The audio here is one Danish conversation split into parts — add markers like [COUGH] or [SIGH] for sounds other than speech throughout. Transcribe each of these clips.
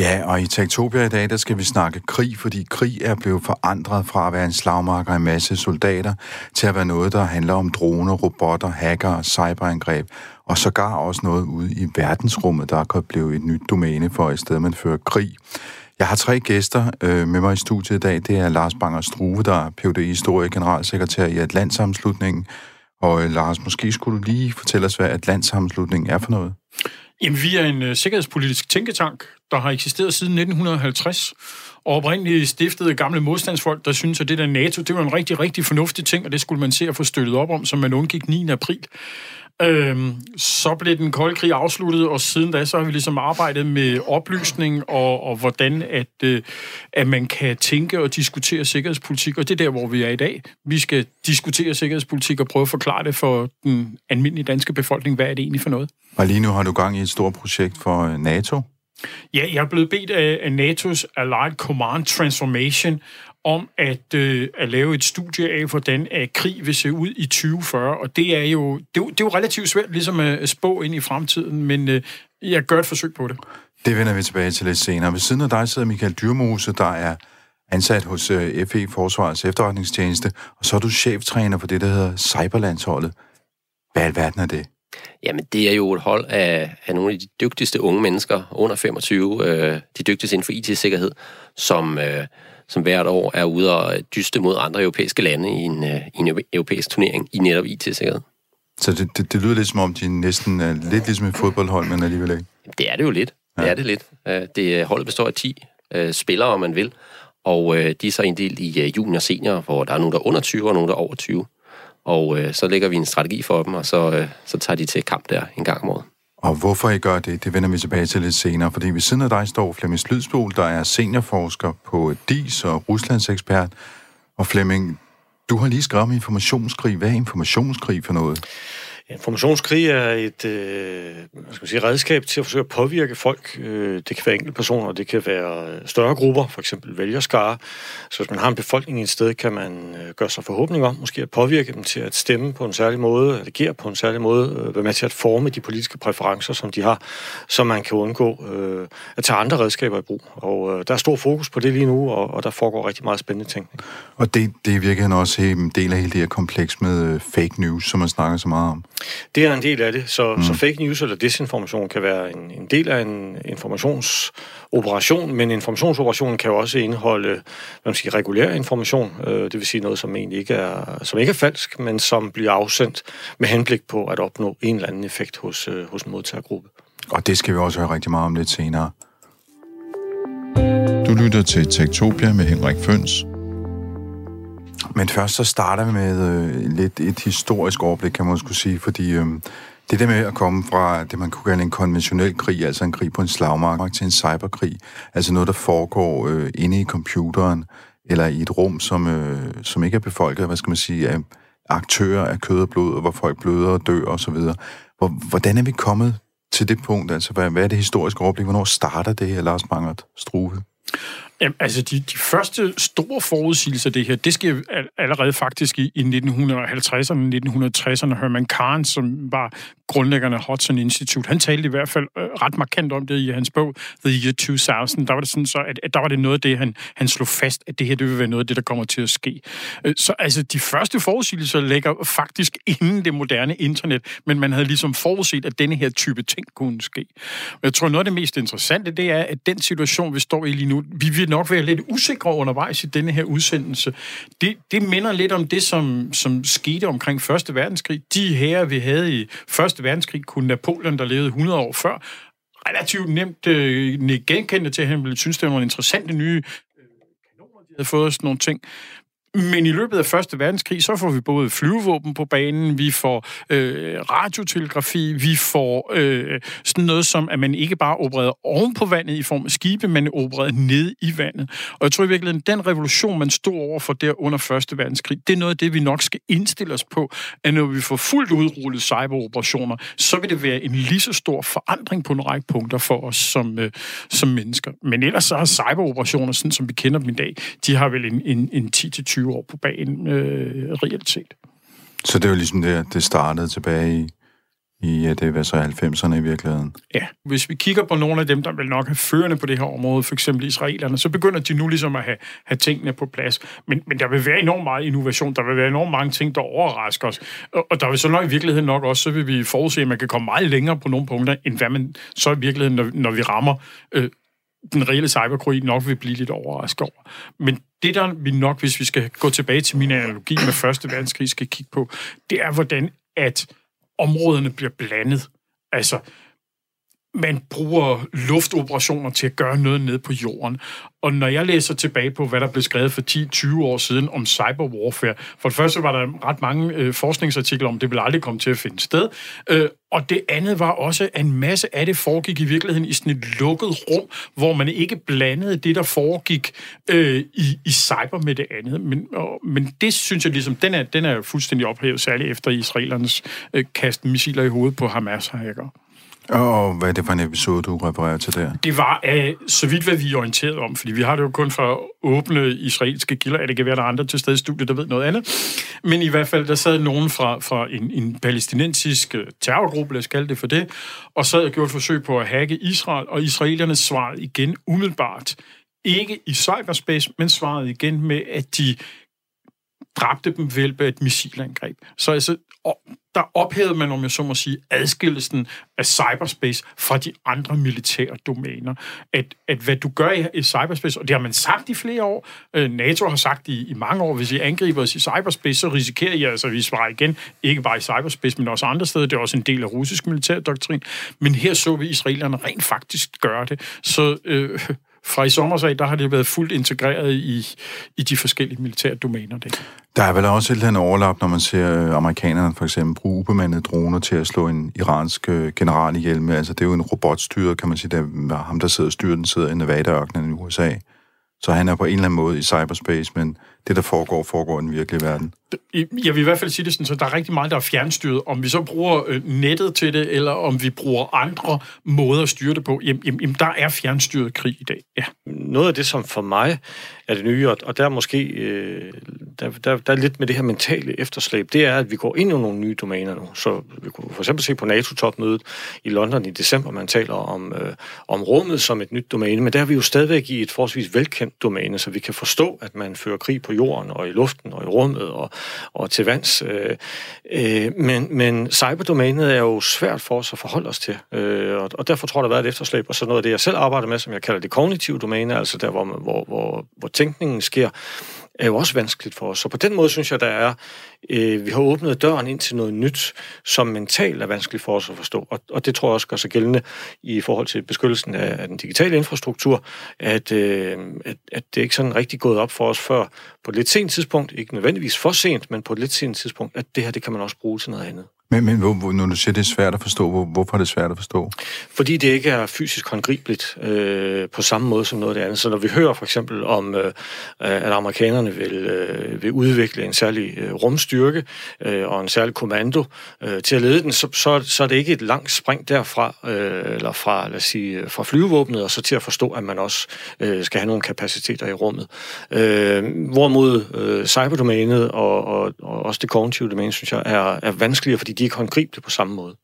Ja, og i Tektopia i dag, der skal vi snakke krig, fordi krig er blevet forandret fra at være en slagmarker af en masse soldater, til at være noget, der handler om droner, robotter, hacker, cyberangreb, og sågar også noget ude i verdensrummet, der er blevet et nyt domæne for, i stedet man fører krig. Jeg har tre gæster øh, med mig i studiet i dag. Det er Lars Banger Struve, der er Ph.D. Historie generalsekretær i Atlantsamslutningen. Og øh, Lars, måske skulle du lige fortælle os, hvad Atlantsamslutningen er for noget? Jamen, vi er en uh, sikkerhedspolitisk tænketank, der har eksisteret siden 1950, og oprindeligt stiftede gamle modstandsfolk, der synes, at det der NATO, det var en rigtig, rigtig fornuftig ting, og det skulle man se at få støttet op om, som man undgik 9. april. Øhm, så blev den kolde krig afsluttet, og siden da så har vi ligesom arbejdet med oplysning og, og hvordan at, øh, at man kan tænke og diskutere sikkerhedspolitik, og det er der, hvor vi er i dag. Vi skal diskutere sikkerhedspolitik og prøve at forklare det for den almindelige danske befolkning, hvad er det egentlig for noget. Og lige nu har du gang i et stort projekt for øh, NATO. Ja, jeg er blevet bedt af NATO's Allied Command Transformation om at, øh, at lave et studie af, hvordan at krig vil se ud i 2040, og det er jo, det er jo, det er jo relativt svært ligesom at spå ind i fremtiden, men øh, jeg gør et forsøg på det. Det vender vi tilbage til lidt senere. Ved siden af dig sidder Michael Dyrmose, der er ansat hos øh, FE Forsvarets efterretningstjeneste, og så er du cheftræner for det, der hedder Cyberlandsholdet. Hvad i alverden er det? Jamen, det er jo et hold af, af nogle af de dygtigste unge mennesker under 25, øh, de dygtigste inden for IT-sikkerhed, som, øh, som hvert år er ude og dyste mod andre europæiske lande i en, øh, i en europæisk turnering i netop IT-sikkerhed. Så det, det, det lyder lidt som om, de næsten er lidt ligesom et fodboldhold, men alligevel ikke? Det er det jo lidt. Ja. Det er det lidt. Øh, det holdet består af 10 øh, spillere, om man vil, og de er så inddelt i junior og senior, hvor der er nogen, der er under 20 og nogen, der er over 20. Og øh, så lægger vi en strategi for dem, og så, øh, så tager de til kamp der en gang om året. Og hvorfor I gør det, det vender vi tilbage til lidt senere, fordi ved siden af dig står Flemming Slydsbol, der er seniorforsker på DIS og Ruslands ekspert. Og Flemming, du har lige skrevet om informationskrig. Hvad er informationskrig for noget? Informationskrig er et øh, hvad skal man sige, redskab til at forsøge at påvirke folk. Øh, det kan være enkelte personer, det kan være øh, større grupper, for eksempel vælgerskare. Så hvis man har en befolkning i et sted, kan man øh, gøre sig forhåbning om, måske at påvirke dem til at stemme på en særlig måde, at agere på en særlig måde, øh, være med til at forme de politiske præferencer, som de har, så man kan undgå øh, at tage andre redskaber i brug. Og øh, der er stor fokus på det lige nu, og, og der foregår rigtig meget spændende ting. Og det, det virker også en del af hele det her kompleks med øh, fake news, som man snakker så meget om. Det er en del af det. Så, mm. så fake news eller desinformation kan være en, en del af en informationsoperation, men informationsoperationen kan jo også indeholde hvad man siger, regulær information, øh, det vil sige noget, som egentlig ikke er, som ikke er falsk, men som bliver afsendt med henblik på at opnå en eller anden effekt hos, øh, hos en modtagergruppe. Og det skal vi også høre rigtig meget om lidt senere. Du lytter til Tektopia med Henrik Føns. Men først så starter vi med øh, lidt et historisk overblik, kan man måske sige, fordi øh, det der med at komme fra det, man kunne kalde en konventionel krig, altså en krig på en slagmark, til en cyberkrig, altså noget, der foregår øh, inde i computeren, eller i et rum, som, øh, som ikke er befolket, hvad skal man sige, af aktører af kød og blod, hvor folk bløder og dør osv. Hvordan er vi kommet til det punkt? Altså, hvad, hvad er det historiske overblik? Hvornår starter det her, Lars Mangert Struve? Jamen, altså, de, de første store forudsigelser af det her, det sker allerede faktisk i, i 1950'erne, 1960'erne. Herman Kahn, som var grundlæggerne af Hudson Institute, han talte i hvert fald øh, ret markant om det i hans bog, The Year 2000. Der var det sådan så, at, at der var det noget af det, han, han slog fast, at det her det vil være noget af det, der kommer til at ske. Øh, så altså, de første forudsigelser ligger faktisk inden det moderne internet, men man havde ligesom forudset, at denne her type ting kunne ske. Jeg tror, noget af det mest interessante, det er, at den situation, vi står i lige nu, vi vil nok være lidt usikre undervejs i denne her udsendelse. Det, det minder lidt om det, som, som skete omkring Første Verdenskrig. De her, vi havde i Første Verdenskrig, kunne Napoleon, der levede 100 år før, relativt nemt øh, genkendte til, at han ville synes, det var nogle interessante nye øh, kanoner, de havde fået sådan nogle ting. Men i løbet af Første Verdenskrig, så får vi både flyvevåben på banen, vi får øh, radiotelegrafi, vi får øh, sådan noget som, at man ikke bare opererede oven på vandet i form af skibe, men opererede ned i vandet. Og jeg tror i virkeligheden, den revolution, man stod over for der under Første Verdenskrig, det er noget af det, vi nok skal indstille os på, at når vi får fuldt udrullet cyberoperationer, så vil det være en lige så stor forandring på en række punkter for os som, øh, som mennesker. Men ellers så har cyberoperationer, sådan som vi kender dem i dag, de har vel en, en, en 10-20 år på banen øh, reelt set. Så det var ligesom det, det startede tilbage i, i ja, det var så 90'erne i virkeligheden. Ja, hvis vi kigger på nogle af dem, der vil nok have førende på det her område, for eksempel israelerne, så begynder de nu ligesom at have, have tingene på plads. Men, men der vil være enormt meget innovation, der vil være enormt mange ting, der overrasker os. Og, og der vil så nok i virkeligheden nok også, så vil vi forudse, at man kan komme meget længere på nogle punkter, end hvad man så i virkeligheden, når, når vi rammer øh, den reelle cyberkrig nok vil blive lidt overrasket over. Men det, der vi nok, hvis vi skal gå tilbage til min analogi med Første Verdenskrig, skal kigge på, det er, hvordan at områderne bliver blandet. Altså, man bruger luftoperationer til at gøre noget ned på jorden. Og når jeg læser tilbage på, hvad der blev skrevet for 10-20 år siden om cyberwarfare, for det første var der ret mange øh, forskningsartikler om, det ville aldrig komme til at finde sted. Øh, og det andet var også, at en masse af det foregik i virkeligheden i sådan et lukket rum, hvor man ikke blandede det, der foregik øh, i, i cyber med det andet. Men, og, men det synes jeg ligesom, den er, den er fuldstændig ophævet, særligt efter israelernes øh, kast missiler i hovedet på Hamas-hacker. Og hvad er det for en episode, du refererer til der? Det var, uh, så vidt hvad vi er orienteret om, fordi vi har det jo kun fra åbne israelske kilder, det kan være, der er andre til stede i studiet, der ved noget andet. Men i hvert fald, der sad nogen fra, fra en, en palæstinensisk øh, terrorgruppe, lad os kalde det for det, og så og gjorde et forsøg på at hacke Israel, og israelerne svarede igen umiddelbart, ikke i cyberspace, men svarede igen med, at de dræbte dem ved hjælp af et missilangreb. Så altså, der ophævede man, om jeg så må sige, adskillelsen af cyberspace fra de andre militære domæner. At, at hvad du gør i, i cyberspace, og det har man sagt i flere år, øh, NATO har sagt i, i mange år, hvis I angriber os i cyberspace, så risikerer I altså, at vi svarer igen, ikke bare i cyberspace, men også andre steder. Det er også en del af russisk militærdoktrin. Men her så vi israelerne rent faktisk gøre det. Så øh, fra i sommer af, der har det været fuldt integreret i, i de forskellige militære domæner. Det. Der er vel også et eller andet overlap, når man ser øh, amerikanerne for eksempel bruge ubemandede droner til at slå en iransk øh, general ihjel med. Altså det er jo en robotstyret, kan man sige. Der, ham, der sidder og styrer den, sidder i Nevada-ørkenen i USA. Så han er på en eller anden måde i cyberspace, men det, der foregår, foregår i den virkelige verden. Jeg vil i hvert fald sige det sådan, så der er rigtig meget, der er fjernstyret. Om vi så bruger øh, nettet til det, eller om vi bruger andre måder at styre det på, jamen, jamen der er fjernstyret krig i dag. Ja. Noget af det, som for mig er det nye, og der er måske øh, der, der, der er lidt med det her mentale efterslæb, det er, at vi går ind i nogle nye domæner nu. Så vi kunne for eksempel se på NATO-topmødet i London i december, man taler om, øh, om rummet som et nyt domæne, men der er vi jo stadigvæk i et forholdsvis velkendt domæne, så vi kan forstå, at man fører krig på jorden og i luften og i rummet og, og til vands. Øh, øh, men, men cyberdomænet er jo svært for os at forholde os til, øh, og, og derfor tror jeg, der har været et efterslæb, og så noget af det, jeg selv arbejder med, som jeg kalder det kognitive domæne, altså der, hvor, hvor, hvor, hvor tænkningen sker, er jo også vanskeligt for os. Så på den måde synes jeg, der er, øh, vi har åbnet døren ind til noget nyt, som mentalt er vanskeligt for os at forstå. Og, og det tror jeg også gør sig gældende i forhold til beskyttelsen af, af den digitale infrastruktur, at, øh, at, at det ikke sådan rigtig gået op for os før på et lidt sent tidspunkt, ikke nødvendigvis for sent, men på et lidt sent tidspunkt, at det her, det kan man også bruge til noget andet. Men, men hvor, hvor, når du siger, det er svært at forstå, hvor, hvorfor er det svært at forstå? Fordi det ikke er fysisk håndgribeligt øh, på samme måde som noget af det andet. Så når vi hører for eksempel om, øh, at amerikanerne vil, øh, vil udvikle en særlig øh, rumstyrke øh, og en særlig kommando øh, til at lede den, så, så, så er det ikke et langt spring derfra, øh, eller fra, lad os sige, fra flyvevåbnet, og så til at forstå, at man også øh, skal have nogle kapaciteter i rummet. Øh, hvorimod øh, cyberdomænet og, og, og også det kognitive domæne, synes jeg, er, er vanskeligere, fordi de ikke håndgribelige på samme måde.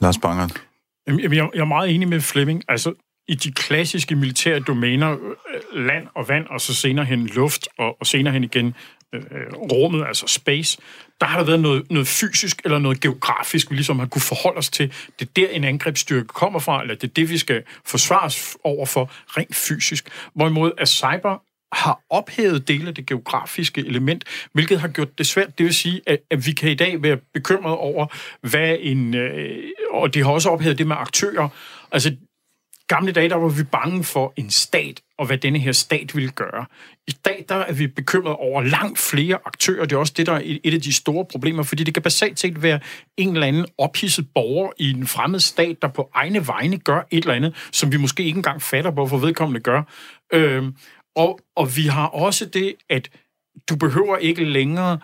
Lars Bangert. Jamen, jeg er meget enig med Flemming. Altså, i de klassiske militære domæner, øh, land og vand, og så senere hen luft, og, og senere hen igen øh, rummet, altså space, der har der været noget, noget fysisk eller noget geografisk, vi ligesom har kunne forholde os til. Det er der, en angrebsstyrke kommer fra, eller det er det, vi skal forsvares over for rent fysisk. Hvorimod at cyber har ophævet dele af det geografiske element, hvilket har gjort det svært. Det vil sige, at, at vi kan i dag være bekymret over, hvad en... Øh, og det har også ophævet det med aktører. Altså, gamle dage, der var vi bange for en stat, og hvad denne her stat ville gøre. I dag, der er vi bekymret over langt flere aktører. Det er også det, der er et af de store problemer, fordi det kan basalt set være en eller anden ophidset borger i en fremmed stat, der på egne vegne gør et eller andet, som vi måske ikke engang fatter, hvorfor vedkommende gør. Øhm, og, og vi har også det, at du behøver ikke længere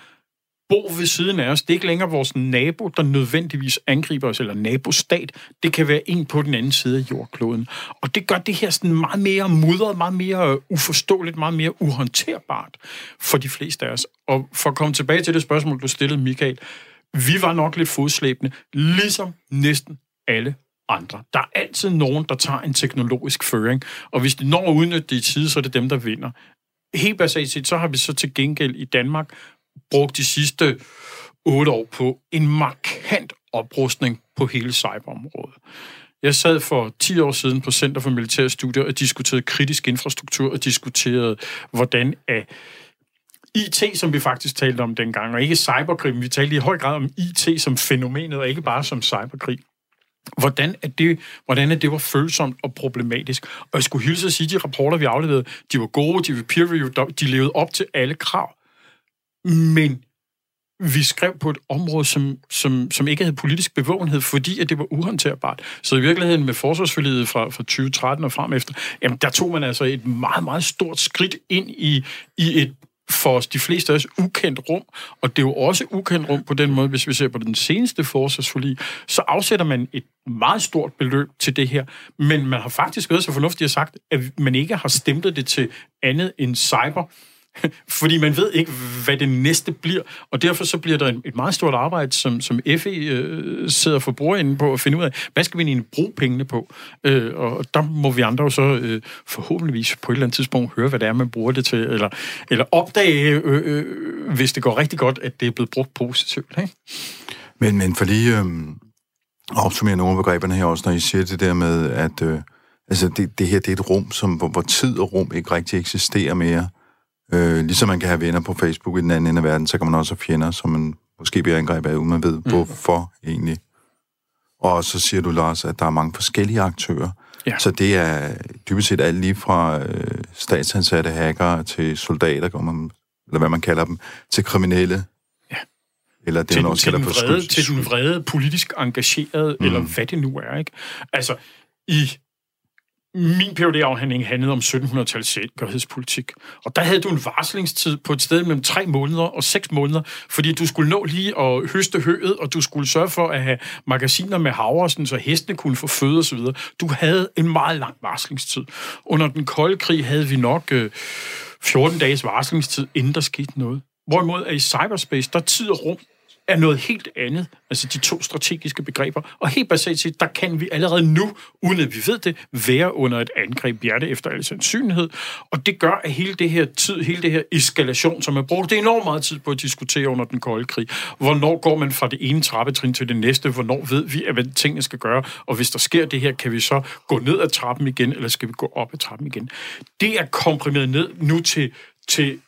bo ved siden af os. Det er ikke længere vores nabo, der nødvendigvis angriber os, eller nabostat. Det kan være en på den anden side af jordkloden. Og det gør det her sådan meget mere mudret, meget mere øh, uforståeligt, meget mere uhåndterbart for de fleste af os. Og for at komme tilbage til det spørgsmål, du stillede, Michael, vi var nok lidt fodslæbende, ligesom næsten alle andre. Der er altid nogen, der tager en teknologisk føring, og hvis de når at udnytte det i tide, så er det dem, der vinder. Helt basalt set, så har vi så til gengæld i Danmark brugt de sidste otte år på en markant oprustning på hele cyberområdet. Jeg sad for 10 år siden på Center for Militære Studier og diskuterede kritisk infrastruktur og diskuterede, hvordan at IT, som vi faktisk talte om dengang, og ikke cyberkrig, men vi talte i høj grad om IT som fænomenet, og ikke bare som cyberkrig. Hvordan er, det, hvordan er det var følsomt og problematisk. Og jeg skulle hilse at sige, at de rapporter, vi afleverede, de var gode, de var peer-reviewed, de levede op til alle krav. Men vi skrev på et område, som, som, som ikke havde politisk bevågenhed, fordi at det var uhåndterbart. Så i virkeligheden med forsvarsforliget fra, fra 2013 og frem efter, jamen der tog man altså et meget, meget stort skridt ind i, i et for os de fleste af os ukendt rum, og det er jo også ukendt rum på den måde, hvis vi ser på den seneste forsvarsforlig, så afsætter man et meget stort beløb til det her, men man har faktisk været så fornuftigt at sagt, at man ikke har stemplet det til andet end cyber, [LAUGHS] fordi man ved ikke, hvad det næste bliver, og derfor så bliver der et meget stort arbejde, som, som FE øh, sidder for bordenden på at finde ud af, hvad skal vi egentlig bruge pengene på? Øh, og der må vi andre jo så øh, forhåbentligvis på et eller andet tidspunkt høre, hvad det er, man bruger det til, eller, eller opdage, øh, øh, øh hvis det går rigtig godt, at det er blevet brugt positivt. Ikke? Men, men for lige øh, opsummere nogle af begreberne her også, når I siger det der med, at øh, altså det, det her det er et rum, som, hvor, hvor tid og rum ikke rigtig eksisterer mere, Øh, ligesom man kan have venner på Facebook i den anden ende af verden, så kan man også have fjender, som man måske bliver angrebet af, uden man ved, mm. hvorfor egentlig. Og så siger du, Lars, at der er mange forskellige aktører. Ja. Så det er dybest set alt lige fra øh, statsansatte hacker til soldater, man, eller hvad man kalder dem, til kriminelle. Ja. Eller det, til, man også kalder for vrede, Til den vrede, politisk engageret, mm. eller hvad det nu er. ikke. Altså, i min phd afhandling handlede om 1700-tallets sikkerhedspolitik. Og der havde du en varslingstid på et sted mellem tre måneder og seks måneder, fordi du skulle nå lige at høste høet, og du skulle sørge for at have magasiner med havre, så hestene kunne få føde osv. Du havde en meget lang varslingstid. Under den kolde krig havde vi nok øh, 14 dages varslingstid, inden der skete noget. Hvorimod at i cyberspace, der tid og rum er noget helt andet, altså de to strategiske begreber. Og helt basalt set, der kan vi allerede nu, uden at vi ved det, være under et angreb hjerte efter al sandsynlighed. Og det gør, at hele det her tid, hele det her eskalation, som er brugt, det er enormt meget tid på at diskutere under den kolde krig. Hvornår går man fra det ene trappetrin til det næste? Hvornår ved vi, at hvad tingene skal gøre? Og hvis der sker det her, kan vi så gå ned ad trappen igen, eller skal vi gå op ad trappen igen? Det er komprimeret ned nu til til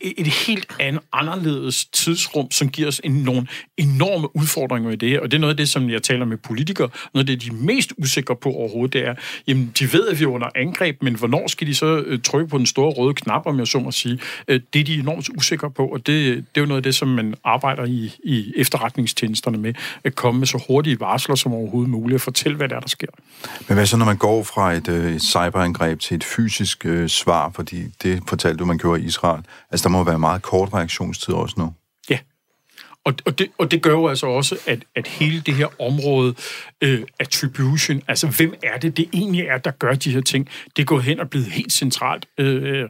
et helt andet, anderledes tidsrum, som giver os en, nogle enorme udfordringer i det her. Og det er noget af det, som jeg taler med politikere, noget af det, de er mest usikre på overhovedet, det er, jamen, de ved, at vi er under angreb, men hvornår skal de så øh, trykke på den store røde knap, om jeg så må sige? Øh, det er de enormt usikre på, og det, det er jo noget af det, som man arbejder i, i efterretningstjenesterne med, at komme med så hurtige varsler som overhovedet muligt, og fortælle, hvad der er, der sker. Men hvad så, når man går fra et, øh, et cyberangreb til et fysisk øh, svar, fordi det fortalte du, man gjorde i Israel. Altså, der må være meget kort reaktionstid også nu. Ja, og, og, det, og det gør jo altså også, at, at hele det her område, øh, attribution, altså hvem er det, det egentlig er, der gør de her ting, det går hen og blevet helt centralt. Øh,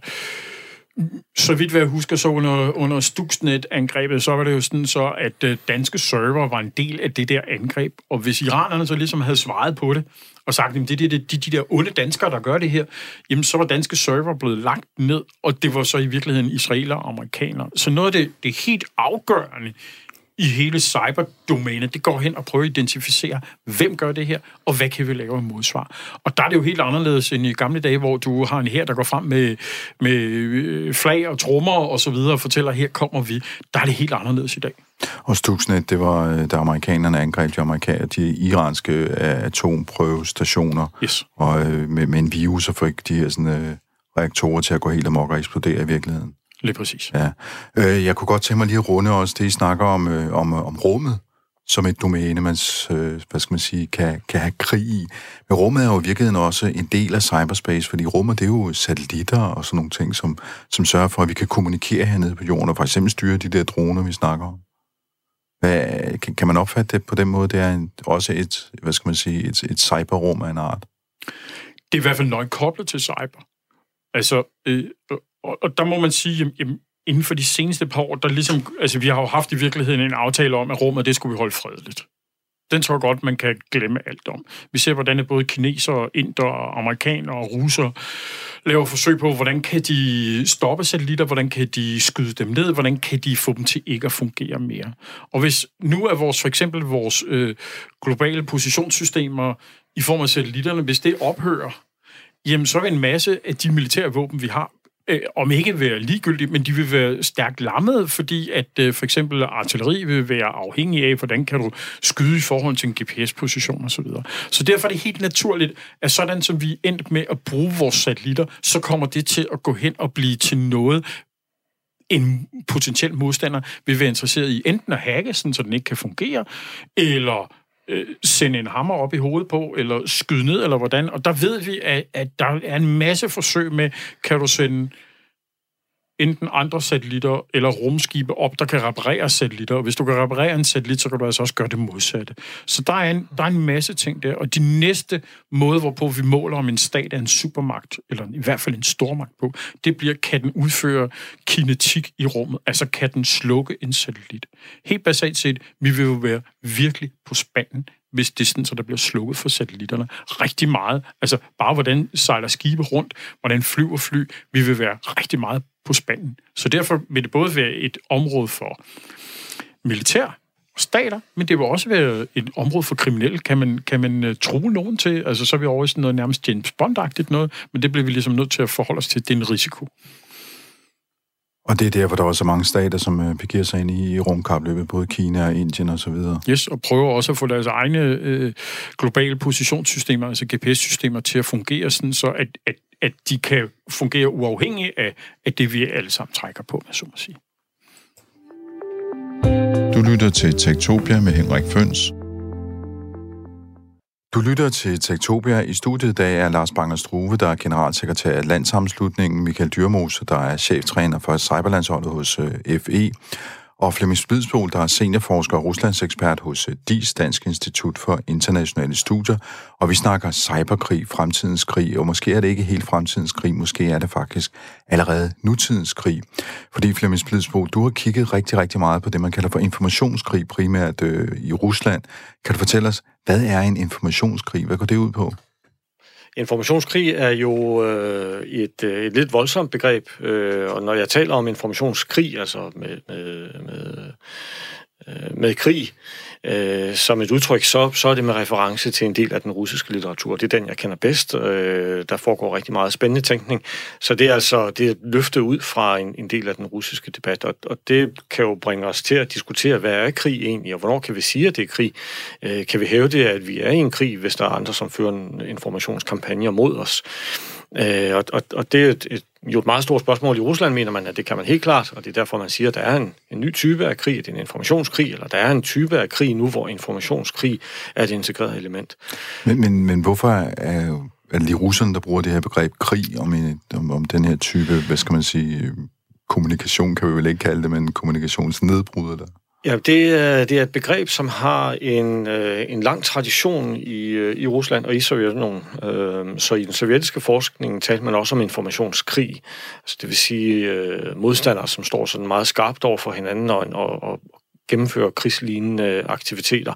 så vidt jeg husker, så under, under Stuxnet-angrebet, så var det jo sådan så, at øh, danske server var en del af det der angreb. Og hvis iranerne så ligesom havde svaret på det, og sagt, at det er de, de, de der onde danskere, der gør det her, jamen så var danske server blevet lagt ned, og det var så i virkeligheden israeler og amerikanere. Så noget af det, det helt afgørende i hele cyberdomænet, det går hen og prøver at identificere, hvem gør det her, og hvad kan vi lave en modsvar. Og der er det jo helt anderledes end i gamle dage, hvor du har en her, der går frem med, med øh, flag og trommer og så videre, og fortæller, her kommer vi. Der er det helt anderledes i dag. Og Stuxnet, det var, øh, da amerikanerne angreb de, amerikanere, de iranske øh, atomprøvestationer, yes. og med, med en virus, og fik de her sådan, reaktorer til at gå helt amok og eksplodere i virkeligheden. Lige præcis. Ja. Øh, jeg kunne godt tænke mig lige at runde også det, I snakker om, øh, om, om rummet som et domæne, man, øh, hvad skal man sige, kan, kan have krig i. Men rummet er jo i virkeligheden også en del af cyberspace, fordi rummet det er jo satellitter og sådan nogle ting, som, som sørger for, at vi kan kommunikere hernede på jorden, og for eksempel styre de der droner, vi snakker om. Hvad, kan, kan man opfatte det på den måde? Det er en, også et, hvad skal man sige, et, et cyberrum af en art. Det er i hvert fald nøje koblet til cyber. Altså, øh, og, og der må man sige, jamen, jamen, inden for de seneste par år, der ligesom, altså vi har jo haft i virkeligheden en aftale om, at rummet, det skulle vi holde fredeligt. Den tror jeg godt, man kan glemme alt om. Vi ser, hvordan både kinesere, inder, amerikanere og russer laver forsøg på, hvordan kan de stoppe satellitter, hvordan kan de skyde dem ned, hvordan kan de få dem til ikke at fungere mere. Og hvis nu er vores, for eksempel vores øh, globale positionssystemer i form af satellitterne, hvis det ophører, jamen så vil en masse af de militære våben, vi har, øh, om ikke være ligegyldigt, men de vil være stærkt lammet, fordi at øh, for eksempel artilleri vil være afhængig af, hvordan kan du skyde i forhold til en GPS-position osv. Så, så derfor er det helt naturligt, at sådan som vi endt med at bruge vores satellitter, så kommer det til at gå hen og blive til noget, en potentiel modstander vil være interesseret i enten at hacke, sådan, så den ikke kan fungere, eller øh, sende en hammer op i hovedet på, eller skyde ned, eller hvordan. Og der ved vi, at, at der er en masse forsøg med, kan du sende enten andre satellitter eller rumskibe op, der kan reparere satellitter. Og hvis du kan reparere en satellit, så kan du altså også gøre det modsatte. Så der er en, der er en masse ting der. Og de næste måde, hvorpå vi måler, om en stat er en supermagt, eller i hvert fald en stormagt på, det bliver, kan den udføre kinetik i rummet? Altså, kan den slukke en satellit? Helt basalt set, vi vil jo være virkelig på spanden hvis det er sådan, så der bliver slukket for satellitterne. Rigtig meget. Altså bare hvordan sejler skibe rundt, hvordan flyver fly, vi vil være rigtig meget på spanden. Så derfor vil det både være et område for militær og stater, men det vil også være et område for kriminelle. Kan man, kan man uh, true nogen til? Altså, så er vi over i sådan noget nærmest James bond noget, men det bliver vi ligesom nødt til at forholde os til. Det er en risiko. Og det er derfor, der er så mange stater, som uh, begiver sig ind i rumkapløbet, både Kina og Indien og så videre. Yes, og prøver også at få deres egne øh, globale positionssystemer, altså GPS-systemer, til at fungere sådan, så at, at at de kan fungere uafhængigt af, af det, vi alle sammen trækker på, med så må sige. Du lytter til Tektopia med Henrik Føns. Du lytter til Tektopia. I studiet i dag er Lars Banger Struve, der er generalsekretær af Landsammenslutningen, Michael Dyrmose, der er cheftræner for cyberlandsholdet hos øh, FE, og Flemming Splidsbol, der er seniorforsker og ruslandsekspert hos øh, DIS, Dansk Institut for Internationale Studier, og vi snakker cyberkrig, fremtidens krig, og måske er det ikke helt fremtidens krig, måske er det faktisk allerede nutidens krig. Fordi Flemming Splidsbol, du har kigget rigtig, rigtig meget på det, man kalder for informationskrig, primært øh, i Rusland. Kan du fortælle os, hvad er en informationskrig? Hvad går det ud på? Informationskrig er jo øh, et, øh, et lidt voldsomt begreb, øh, og når jeg taler om informationskrig, altså med, med, med, øh, med krig, øh, som et udtryk, så, så er det med reference til en del af den russiske litteratur. Det er den, jeg kender bedst. Øh, der foregår rigtig meget spændende tænkning. Så det er altså det er løftet ud fra en, en del af den russiske debat, og, og det kan jo bringe os til at diskutere, hvad er krig egentlig, og hvornår kan vi sige, at det er krig? Øh, kan vi hæve det, at vi er i en krig, hvis der er andre, som fører en informationskampagne mod os? Øh, og, og, og det er et, et, jo et meget stort spørgsmål i Rusland, mener man, at det kan man helt klart, og det er derfor, man siger, at der er en, en ny type af krig, det er en informationskrig, eller der er en type af krig nu, hvor informationskrig er et integreret element. Men, men, men hvorfor er, er det lige russerne, der bruger det her begreb krig om, en, om, om den her type, hvad skal man sige, kommunikation, kan vi vel ikke kalde det, men kommunikationsnedbrud, eller? Ja, det er, det er et begreb, som har en, øh, en lang tradition i, øh, i Rusland og i Sovjetunionen. Øh, så i den sovjetiske forskning talte man også om informationskrig. Altså det vil sige øh, modstandere, som står sådan meget skarpt over for hinanden og, og, og gennemfører krigslignende aktiviteter.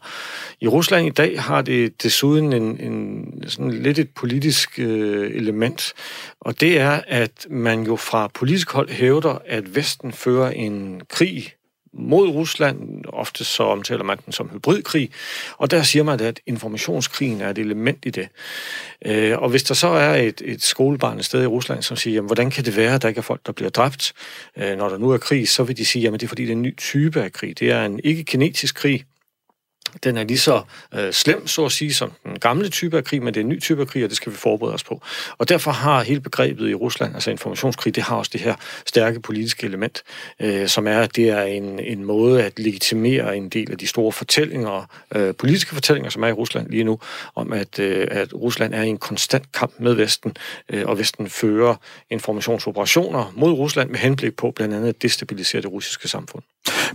I Rusland i dag har det desuden en, en sådan lidt et politisk øh, element, og det er, at man jo fra politisk hold hævder, at Vesten fører en krig mod Rusland. Ofte så omtaler man den som hybridkrig, og der siger man, at informationskrigen er et element i det. Øh, og hvis der så er et, et skolebarn et sted i Rusland, som siger, jamen, hvordan kan det være, at der ikke er folk, der bliver dræbt, øh, når der nu er krig, så vil de sige, at det er fordi, det er en ny type af krig. Det er en ikke-kinetisk krig, den er lige så øh, slem, så at sige, som den gamle type af krig, men det er en ny type af krig, og det skal vi forberede os på. Og derfor har hele begrebet i Rusland, altså informationskrig, det har også det her stærke politiske element, øh, som er, at det er en, en måde at legitimere en del af de store fortællinger, øh, politiske fortællinger, som er i Rusland lige nu, om at, øh, at Rusland er i en konstant kamp med Vesten, øh, og Vesten fører informationsoperationer mod Rusland med henblik på blandt andet at destabilisere det russiske samfund.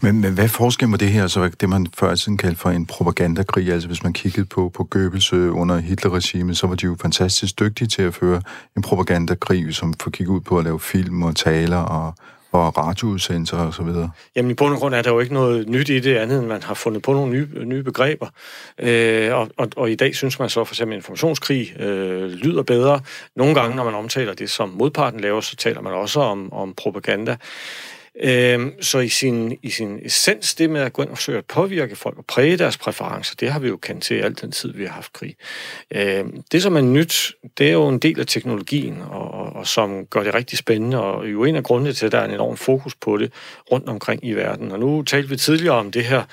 Men, men hvad er forskellen med det her, så det man før tiden kaldte for en propagandakrig? Altså hvis man kiggede på, på Goebbels øh, under Hitler-regimet, så var de jo fantastisk dygtige til at føre en propagandakrig, som får kigge ud på at lave film og taler og, og radioudsendelser og så videre? Jamen i bund og grund er der jo ikke noget nyt i det andet, end man har fundet på nogle nye, nye begreber. Øh, og, og, og i dag synes man så for eksempel, at informationskrig øh, lyder bedre. Nogle gange, når man omtaler det, som modparten laver, så taler man også om, om propaganda. Øhm, så i sin, i sin essens, det med at gå ind og forsøge at påvirke folk og præge deres præferencer, det har vi jo kendt til alt den tid, vi har haft krig. Øhm, det, som er nyt, det er jo en del af teknologien, og, og, og som gør det rigtig spændende, og jo en af grundene til, at der er en enorm fokus på det rundt omkring i verden. Og nu talte vi tidligere om det her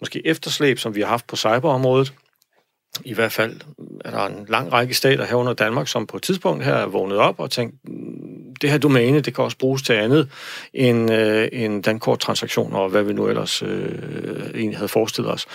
måske efterslæb, som vi har haft på cyberområdet. I hvert fald er der en lang række stater herunder Danmark, som på et tidspunkt her er vågnet op og tænkt, mm, det her domæne, det kan også bruges til andet end, øh, end dankorttransaktioner og hvad vi nu ellers øh, egentlig havde forestillet os.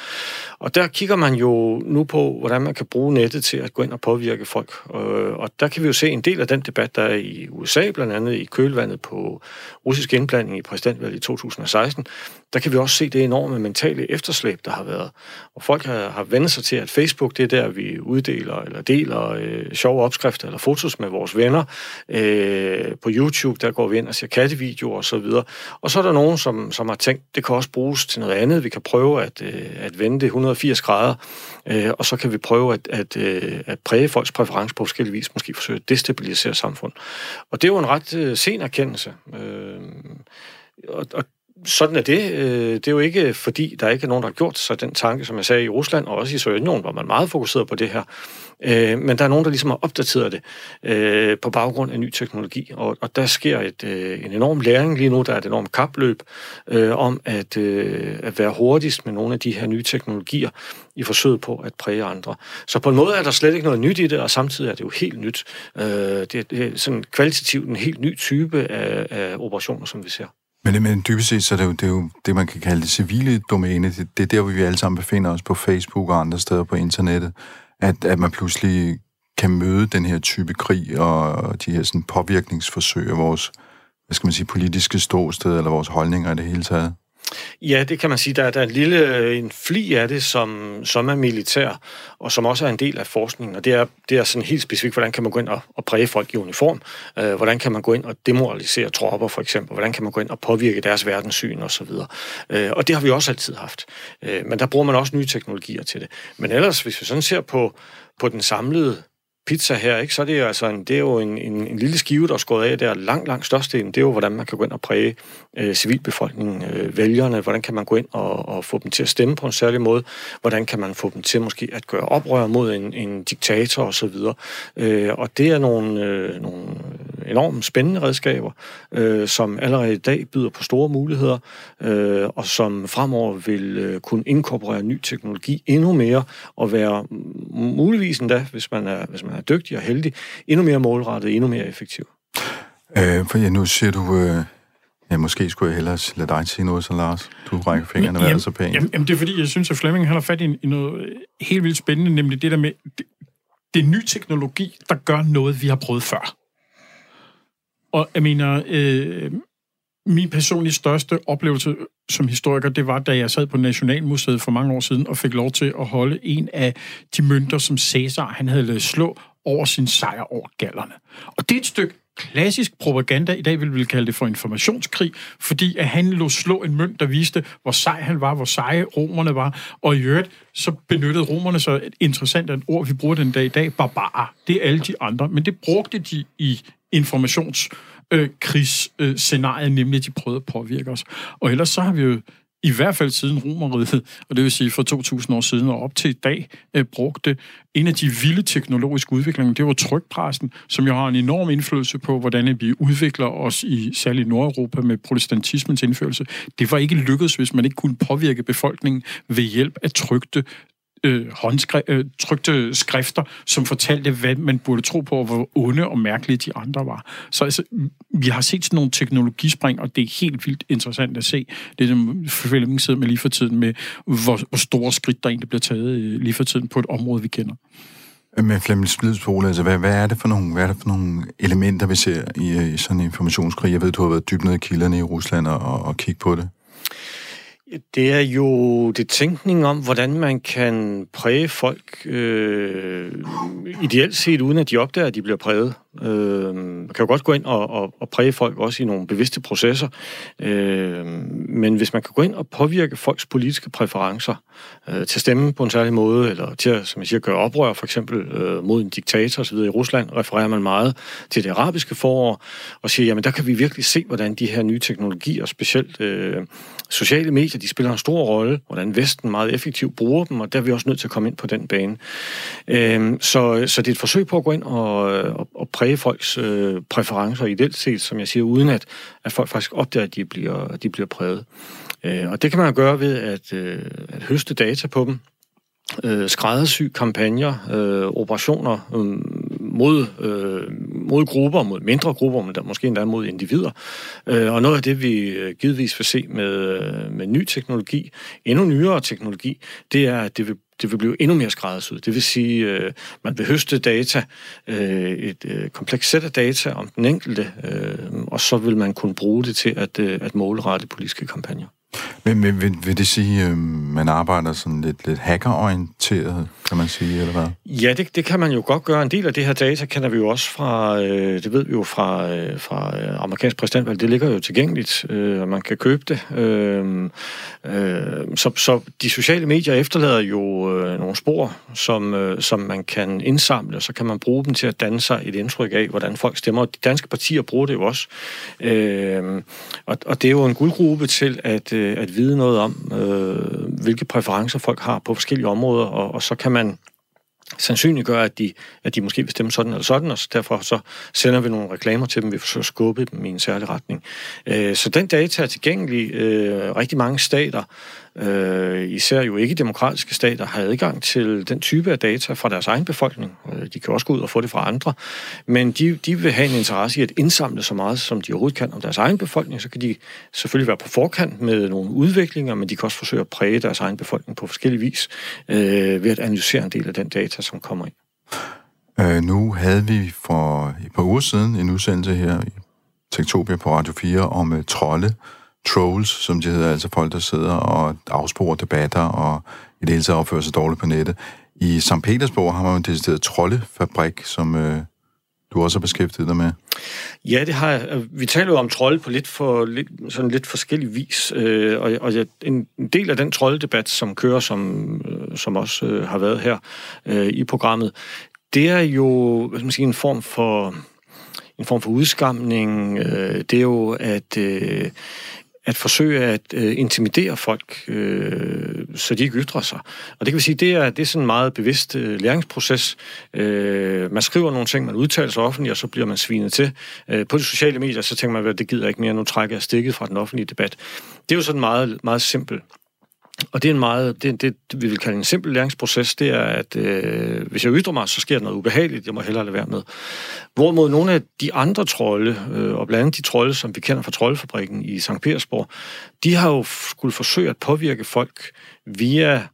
Og der kigger man jo nu på, hvordan man kan bruge nettet til at gå ind og påvirke folk. Øh, og der kan vi jo se en del af den debat, der er i USA, blandt andet i kølvandet på russisk indblanding i præsidentvalget i 2016. Der kan vi også se det enorme mentale efterslæb, der har været. Og folk har, har vendt sig til, at Facebook, det er der, vi uddeler eller deler øh, sjove opskrifter eller fotos med vores venner. Øh, Øh, på YouTube, der går vi ind og ser kattevideoer og så videre. Og så er der nogen, som, som har tænkt, det kan også bruges til noget andet. Vi kan prøve at, øh, at vende det 180 grader, øh, og så kan vi prøve at, at, øh, at præge folks præference på forskellige vis, måske forsøge at destabilisere samfund. Og det er jo en ret øh, sen erkendelse. Øh, og, og sådan er det. Øh, det er jo ikke fordi, der ikke er nogen, der har gjort sig den tanke, som jeg sagde i Rusland, og også i Sovjetunionen, hvor man meget fokuseret på det her. Øh, men der er nogen, der ligesom har opdateret det øh, på baggrund af ny teknologi, og, og der sker et, en enorm læring lige nu. Der er et enormt kapløb om at, at være hurtigst med nogle af de her nye teknologier i forsøget på at præge andre. Så på en måde er der slet ikke noget nyt i det, og samtidig er det jo helt nyt. det, er sådan kvalitativt en helt ny type af, af operationer, som vi ser. Men, men dybest set, så er det, jo, det er jo det, man kan kalde det civile domæne. Det, det er der, hvor vi alle sammen befinder os på Facebook og andre steder på internettet. At, at man pludselig kan møde den her type krig og de her sådan, påvirkningsforsøg af vores hvad skal man sige, politiske ståsted eller vores holdninger i det hele taget. Ja, det kan man sige. Der, der er en lille øh, en fli af det, som, som er militær, og som også er en del af forskningen. Og det er, det er sådan helt specifikt, hvordan kan man gå ind og, og præge folk i uniform? Øh, hvordan kan man gå ind og demoralisere tropper, for eksempel? Hvordan kan man gå ind og påvirke deres verdenssyn osv.? Øh, og det har vi også altid haft. Øh, men der bruger man også nye teknologier til det. Men ellers, hvis vi sådan ser på, på den samlede pizza her, ikke, så er det jo, altså en, det er jo en, en, en lille skive, der er skåret af der. Langt, langt størstedelen, det er jo, hvordan man kan gå ind og præge øh, civilbefolkningen, øh, vælgerne. Hvordan kan man gå ind og, og få dem til at stemme på en særlig måde? Hvordan kan man få dem til måske at gøre oprør mod en, en diktator osv.? Øh, og det er nogle, øh, nogle enormt spændende redskaber, øh, som allerede i dag byder på store muligheder, øh, og som fremover vil øh, kunne inkorporere ny teknologi endnu mere, og være muligvis endda, hvis man er, hvis man er dygtig og heldig, endnu mere målrettet, endnu mere effektiv. Øh, for ja, nu siger du... Øh Ja, måske skulle jeg hellere lade dig sige noget, så Lars. Du rækker fingrene, hvad er så pænt. Jamen, jamen, det er fordi, jeg synes, at Flemming har fat i, i noget helt vildt spændende, nemlig det der med, det, det er ny teknologi, der gør noget, vi har prøvet før. Og jeg mener, øh, min personlige største oplevelse som historiker, det var, da jeg sad på Nationalmuseet for mange år siden og fik lov til at holde en af de mønter, som Cæsar han havde lavet slå over sin sejr over gallerne. Og det er et stykke klassisk propaganda. I dag vil vi kalde det for informationskrig, fordi at han lå slå en mønt, der viste, hvor sej han var, hvor seje romerne var. Og i øvrigt, så benyttede romerne så et interessant et ord, vi bruger den dag i dag, barbarer. Det er alle de andre, men det brugte de i informations øh, krigsscenarie, nemlig at de prøvede at påvirke os. Og ellers så har vi jo i hvert fald siden Romeriet, og det vil sige fra 2000 år siden og op til i dag, øh, brugte en af de vilde teknologiske udviklinger, det var trykpressen, som jo har en enorm indflydelse på, hvordan vi udvikler os i særligt Nordeuropa med protestantismens indførelse. Det var ikke lykkedes, hvis man ikke kunne påvirke befolkningen ved hjælp af trygte øh, håndskri- øh, trykte skrifter, som fortalte, hvad man burde tro på, og hvor onde og mærkelige de andre var. Så altså, vi har set sådan nogle teknologispring, og det er helt vildt interessant at se. Det er det, Flemming sidder med lige for tiden, med hvor, hvor store skridt der egentlig bliver taget øh, lige for tiden på et område, vi kender. Men Flemming Splidsbole, altså hvad, hvad, er det for nogle, hvad er det for nogle elementer, vi ser i, øh, i sådan en informationskrig? Jeg ved, du har været dybt nede i kilderne i Rusland og, og, og kigge på det. Det er jo det tænkning om, hvordan man kan præge folk øh, ideelt set, uden at de opdager, at de bliver præget. Øh, man kan jo godt gå ind og, og, og præge folk også i nogle bevidste processer, øh, men hvis man kan gå ind og påvirke folks politiske præferencer øh, til at stemme på en særlig måde, eller til at, som jeg siger, gøre oprør for eksempel øh, mod en diktator osv. i Rusland, refererer man meget til det arabiske forår, og siger, jamen der kan vi virkelig se, hvordan de her nye teknologier, specielt øh, sociale medier, de spiller en stor rolle, hvordan Vesten meget effektivt bruger dem, og der er vi også nødt til at komme ind på den bane. Øh, så, så det er et forsøg på at gå ind og, øh, og, og præge folks øh, præferencer ideelt set, som jeg siger, uden at, at folk faktisk opdager, at de bliver, at de bliver præget. Øh, og det kan man gøre ved at, øh, at høste data på dem, øh, skræddersy kampagner, øh, operationer øh, mod, øh, mod grupper, mod mindre grupper, men der, måske endda mod individer. Øh, og noget af det, vi øh, givetvis vil se med, øh, med ny teknologi, endnu nyere teknologi, det er, at det vil det vil blive endnu mere skræddersyet. Det vil sige, øh, man vil høste data, øh, et øh, komplekst sæt af data om den enkelte, øh, og så vil man kunne bruge det til at, øh, at målrette politiske kampagner. Men, men vil, vil det sige, at øh, man arbejder sådan lidt, lidt hackerorienteret, kan man sige, eller hvad? Ja, det, det kan man jo godt gøre. En del af det her data kender vi jo også fra, øh, det ved vi jo fra, øh, fra øh, amerikansk præsidentvalg, det ligger jo tilgængeligt, øh, og man kan købe det. Øh, øh, så, så de sociale medier efterlader jo øh, nogle spor, som, øh, som man kan indsamle, og så kan man bruge dem til at danne sig et indtryk af, hvordan folk stemmer. De danske partier bruger det jo også. Øh, og, og det er jo en guldgruppe til at, øh, Øh, at vide noget om, øh, hvilke præferencer folk har på forskellige områder, og, og så kan man sandsynliggøre, at de, at de måske vil stemme sådan eller sådan, og så derfor så sender vi nogle reklamer til dem, vi forsøger at skubbe dem i en særlig retning. Øh, så den data er tilgængelig. Øh, rigtig mange stater øh, især jo ikke demokratiske stater, har adgang til den type af data fra deres egen befolkning. Øh, de kan også gå ud og få det fra andre. Men de, de vil have en interesse i at indsamle så meget, som de overhovedet kan om deres egen befolkning. Så kan de selvfølgelig være på forkant med nogle udviklinger, men de kan også forsøge at præge deres egen befolkning på forskellige vis øh, ved at analysere en del af den data, som kommer ind. Øh, nu havde vi for et par uger siden en udsendelse her i Tektopia på Radio 4 om øh, trolde, trolls, som de hedder, altså folk, der sidder og afsporer debatter og i det hele taget opfører sig dårligt på nettet. I St. Petersborg har man jo en decideret troldefabrik, som øh, du også har beskæftiget dig med. Ja, det har jeg. Vi taler jo om trolde på lidt, for, lidt, sådan lidt forskellig vis, øh, og, og en del af den trolddebat, som kører, som, øh, som også øh, har været her øh, i programmet, det er jo hvad skal man sige, en form for en form for udskamning. Øh, det er jo at øh, at forsøge at øh, intimidere folk, øh, så de ikke ytrer sig. Og det kan vi sige, det er, det er sådan en meget bevidst øh, læringsproces. Øh, man skriver nogle ting, man udtaler sig offentligt, og så bliver man svinet til. Øh, på de sociale medier, så tænker man, at det gider ikke mere, nu trækker jeg stikket fra den offentlige debat. Det er jo sådan meget, meget simpelt. Og det er en meget, det, det vi vil kalde en simpel læringsproces, det er, at øh, hvis jeg ytrer mig, så sker der noget ubehageligt, jeg må hellere lade være med. Hvorimod nogle af de andre trolde, øh, og blandt andet de trolde, som vi kender fra troldefabrikken i St. Petersborg, de har jo skulle forsøge at påvirke folk via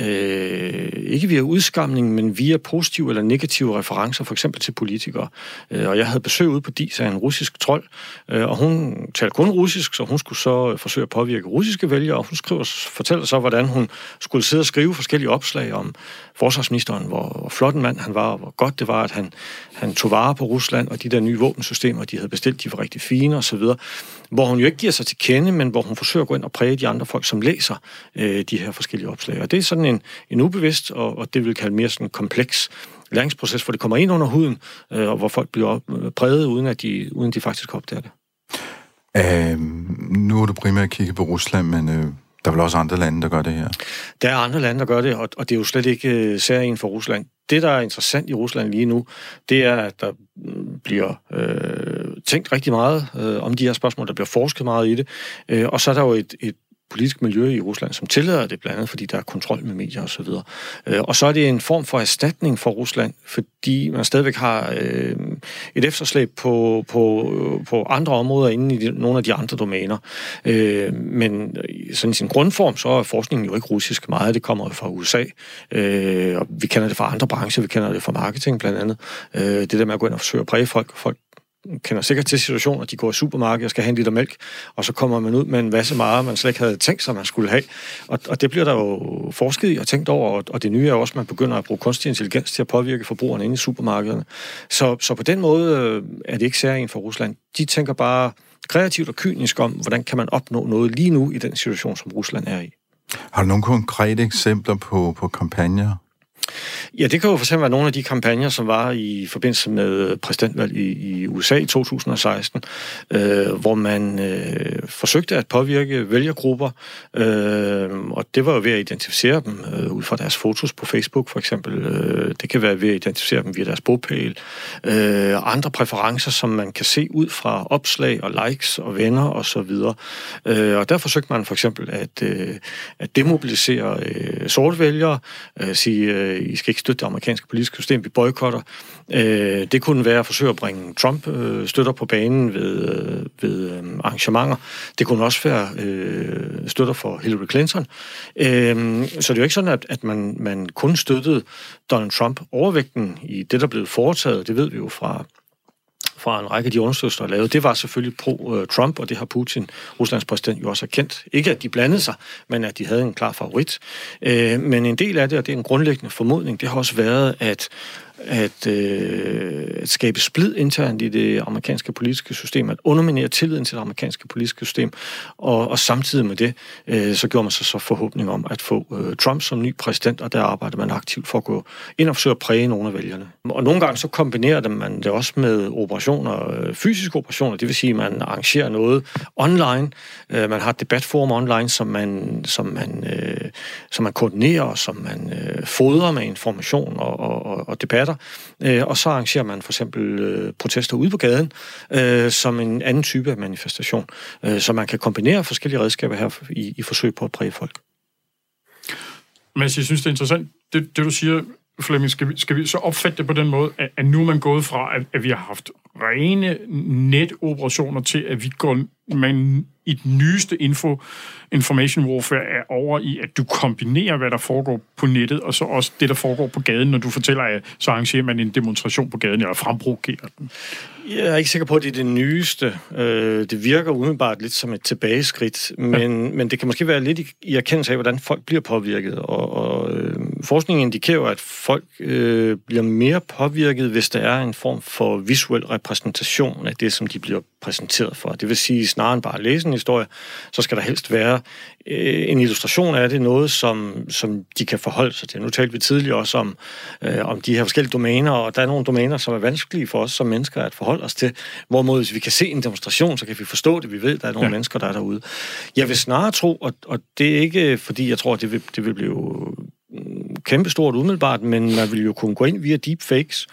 øh, ikke via udskamning, men via positive eller negative referencer, for eksempel til politikere. Øh, og jeg havde besøg ude på DIS af en russisk trold, øh, og hun talte kun russisk, så hun skulle så øh, forsøge at påvirke russiske vælgere, og hun skriver, fortæller så, hvordan hun skulle sidde og skrive forskellige opslag om forsvarsministeren, hvor, hvor flot en mand han var, og hvor godt det var, at han, han tog vare på Rusland, og de der nye våbensystemer, de havde bestilt, de var rigtig fine osv., hvor hun jo ikke giver sig til kende, men hvor hun forsøger at gå ind og præge de andre folk, som læser øh, de her forskellige opslag. Og det er sådan en, en ubevidst, og, og det vil kalde mere sådan en kompleks læringsproces, hvor det kommer ind under huden, øh, og hvor folk bliver øh, præget, uden at de, uden de faktisk opdager det. Øh, nu har du primært kigget på Rusland, men øh, der er vel også andre lande, der gør det her? Der er andre lande, der gør det, og, og det er jo slet ikke øh, særligt for Rusland. Det, der er interessant i Rusland lige nu, det er, at der mm, bliver øh, tænkt rigtig meget øh, om de her spørgsmål, der bliver forsket meget i det, øh, og så er der jo et, et politisk miljø i Rusland, som tillader det blandt andet, fordi der er kontrol med medier osv. Og, øh, og så er det en form for erstatning for Rusland, fordi man stadigvæk har øh, et efterslæb på, på, på andre områder inden i de, nogle af de andre domæner. Øh, men sådan i sin grundform, så er forskningen jo ikke russisk. Meget det kommer fra USA, øh, og vi kender det fra andre brancher, vi kender det fra marketing blandt andet. Øh, det der med at gå ind og forsøge at præge folk, folk kender sikkert til situationer, de går i supermarkedet og skal have en liter mælk, og så kommer man ud med en masse meget, man slet ikke havde tænkt sig, man skulle have. Og, og det bliver der jo forsket i og tænkt over, og, og det nye er også, at man begynder at bruge kunstig intelligens til at påvirke forbrugerne inde i supermarkederne. Så, så på den måde øh, er det ikke særligt for Rusland. De tænker bare kreativt og kynisk om, hvordan kan man opnå noget lige nu i den situation, som Rusland er i. Har du nogle konkrete eksempler på, på kampagner, Ja, det kan jo for eksempel være nogle af de kampagner, som var i forbindelse med præsidentvalg i, i USA i 2016, øh, hvor man øh, forsøgte at påvirke vælgergrupper, øh, og det var jo ved at identificere dem øh, ud fra deres fotos på Facebook for eksempel. Øh, det kan være ved at identificere dem via deres bogpæl. Øh, andre præferencer, som man kan se ud fra opslag og likes og venner osv. Og, så videre. øh, og der forsøgte man for eksempel at, øh, at demobilisere øh, sorte vælgere, øh, sige, øh, øh, I skal ikke støtte det amerikanske politiske system, vi boykotter. Øh, det kunne være at forsøge at bringe Trump øh, støtter på banen ved, øh, ved øh, arrangementer. Det kunne også være øh, støtter for Hillary Clinton. Øh, så det er jo ikke sådan, at, at man, man kun støttede Donald Trump. Overvægten i det, der blev foretaget, det ved vi jo fra fra en række af de undersøgelser, der er lavet, det var selvfølgelig pro-Trump, og det har Putin, Ruslands præsident, jo også erkendt. Ikke at de blandede sig, men at de havde en klar favorit. Øh, men en del af det, og det er en grundlæggende formodning, det har også været, at at, øh, at skabe splid internt i det amerikanske politiske system, at underminere tilliden til det amerikanske politiske system, og, og samtidig med det, øh, så gjorde man sig så forhåbning om at få øh, Trump som ny præsident, og der arbejdede man aktivt for at gå ind og forsøge at præge nogle af vælgerne. Og nogle gange så kombinerer man det også med operationer, øh, fysiske operationer, det vil sige, at man arrangerer noget online, øh, man har et debatforum online, som man, som man, øh, som man koordinerer, som man øh, fodrer med information og, og, og debatter, øh, og så arrangerer man for eksempel øh, protester ude på gaden øh, som en anden type af manifestation, øh, så man kan kombinere forskellige redskaber her i, i forsøg på at præge folk. Men jeg synes, det er interessant, det, det du siger, Flemming, skal vi, skal vi så opfatte det på den måde, at, at nu er man gået fra, at, at vi har haft rene netoperationer til, at vi går med i den nyeste info, information warfare er over i, at du kombinerer, hvad der foregår på nettet, og så også det, der foregår på gaden, når du fortæller, at så arrangerer man en demonstration på gaden, eller fremprovokerer den. Jeg er ikke sikker på, at det er det nyeste. Øh, det virker umiddelbart lidt som et tilbageskridt, men, ja. men det kan måske være lidt i, i erkendelse af, hvordan folk bliver påvirket. Og, og øh, forskningen indikerer, at folk øh, bliver mere påvirket, hvis der er en form for visuel repræsentation af det, som de bliver præsenteret for. Det vil sige, snarere end bare at læse historie, så skal der helst være øh, en illustration af det, noget, som, som de kan forholde sig til. Nu talte vi tidligere også om, øh, om de her forskellige domæner, og der er nogle domæner, som er vanskelige for os som mennesker at forholde os til. Hvorimod, hvis vi kan se en demonstration, så kan vi forstå det. Vi ved, der er nogle ja. mennesker, der er derude. Jeg vil snarere tro, og, og det er ikke, fordi jeg tror, det vil, det vil blive kæmpestort umiddelbart, men man vil jo kunne gå ind via deepfakes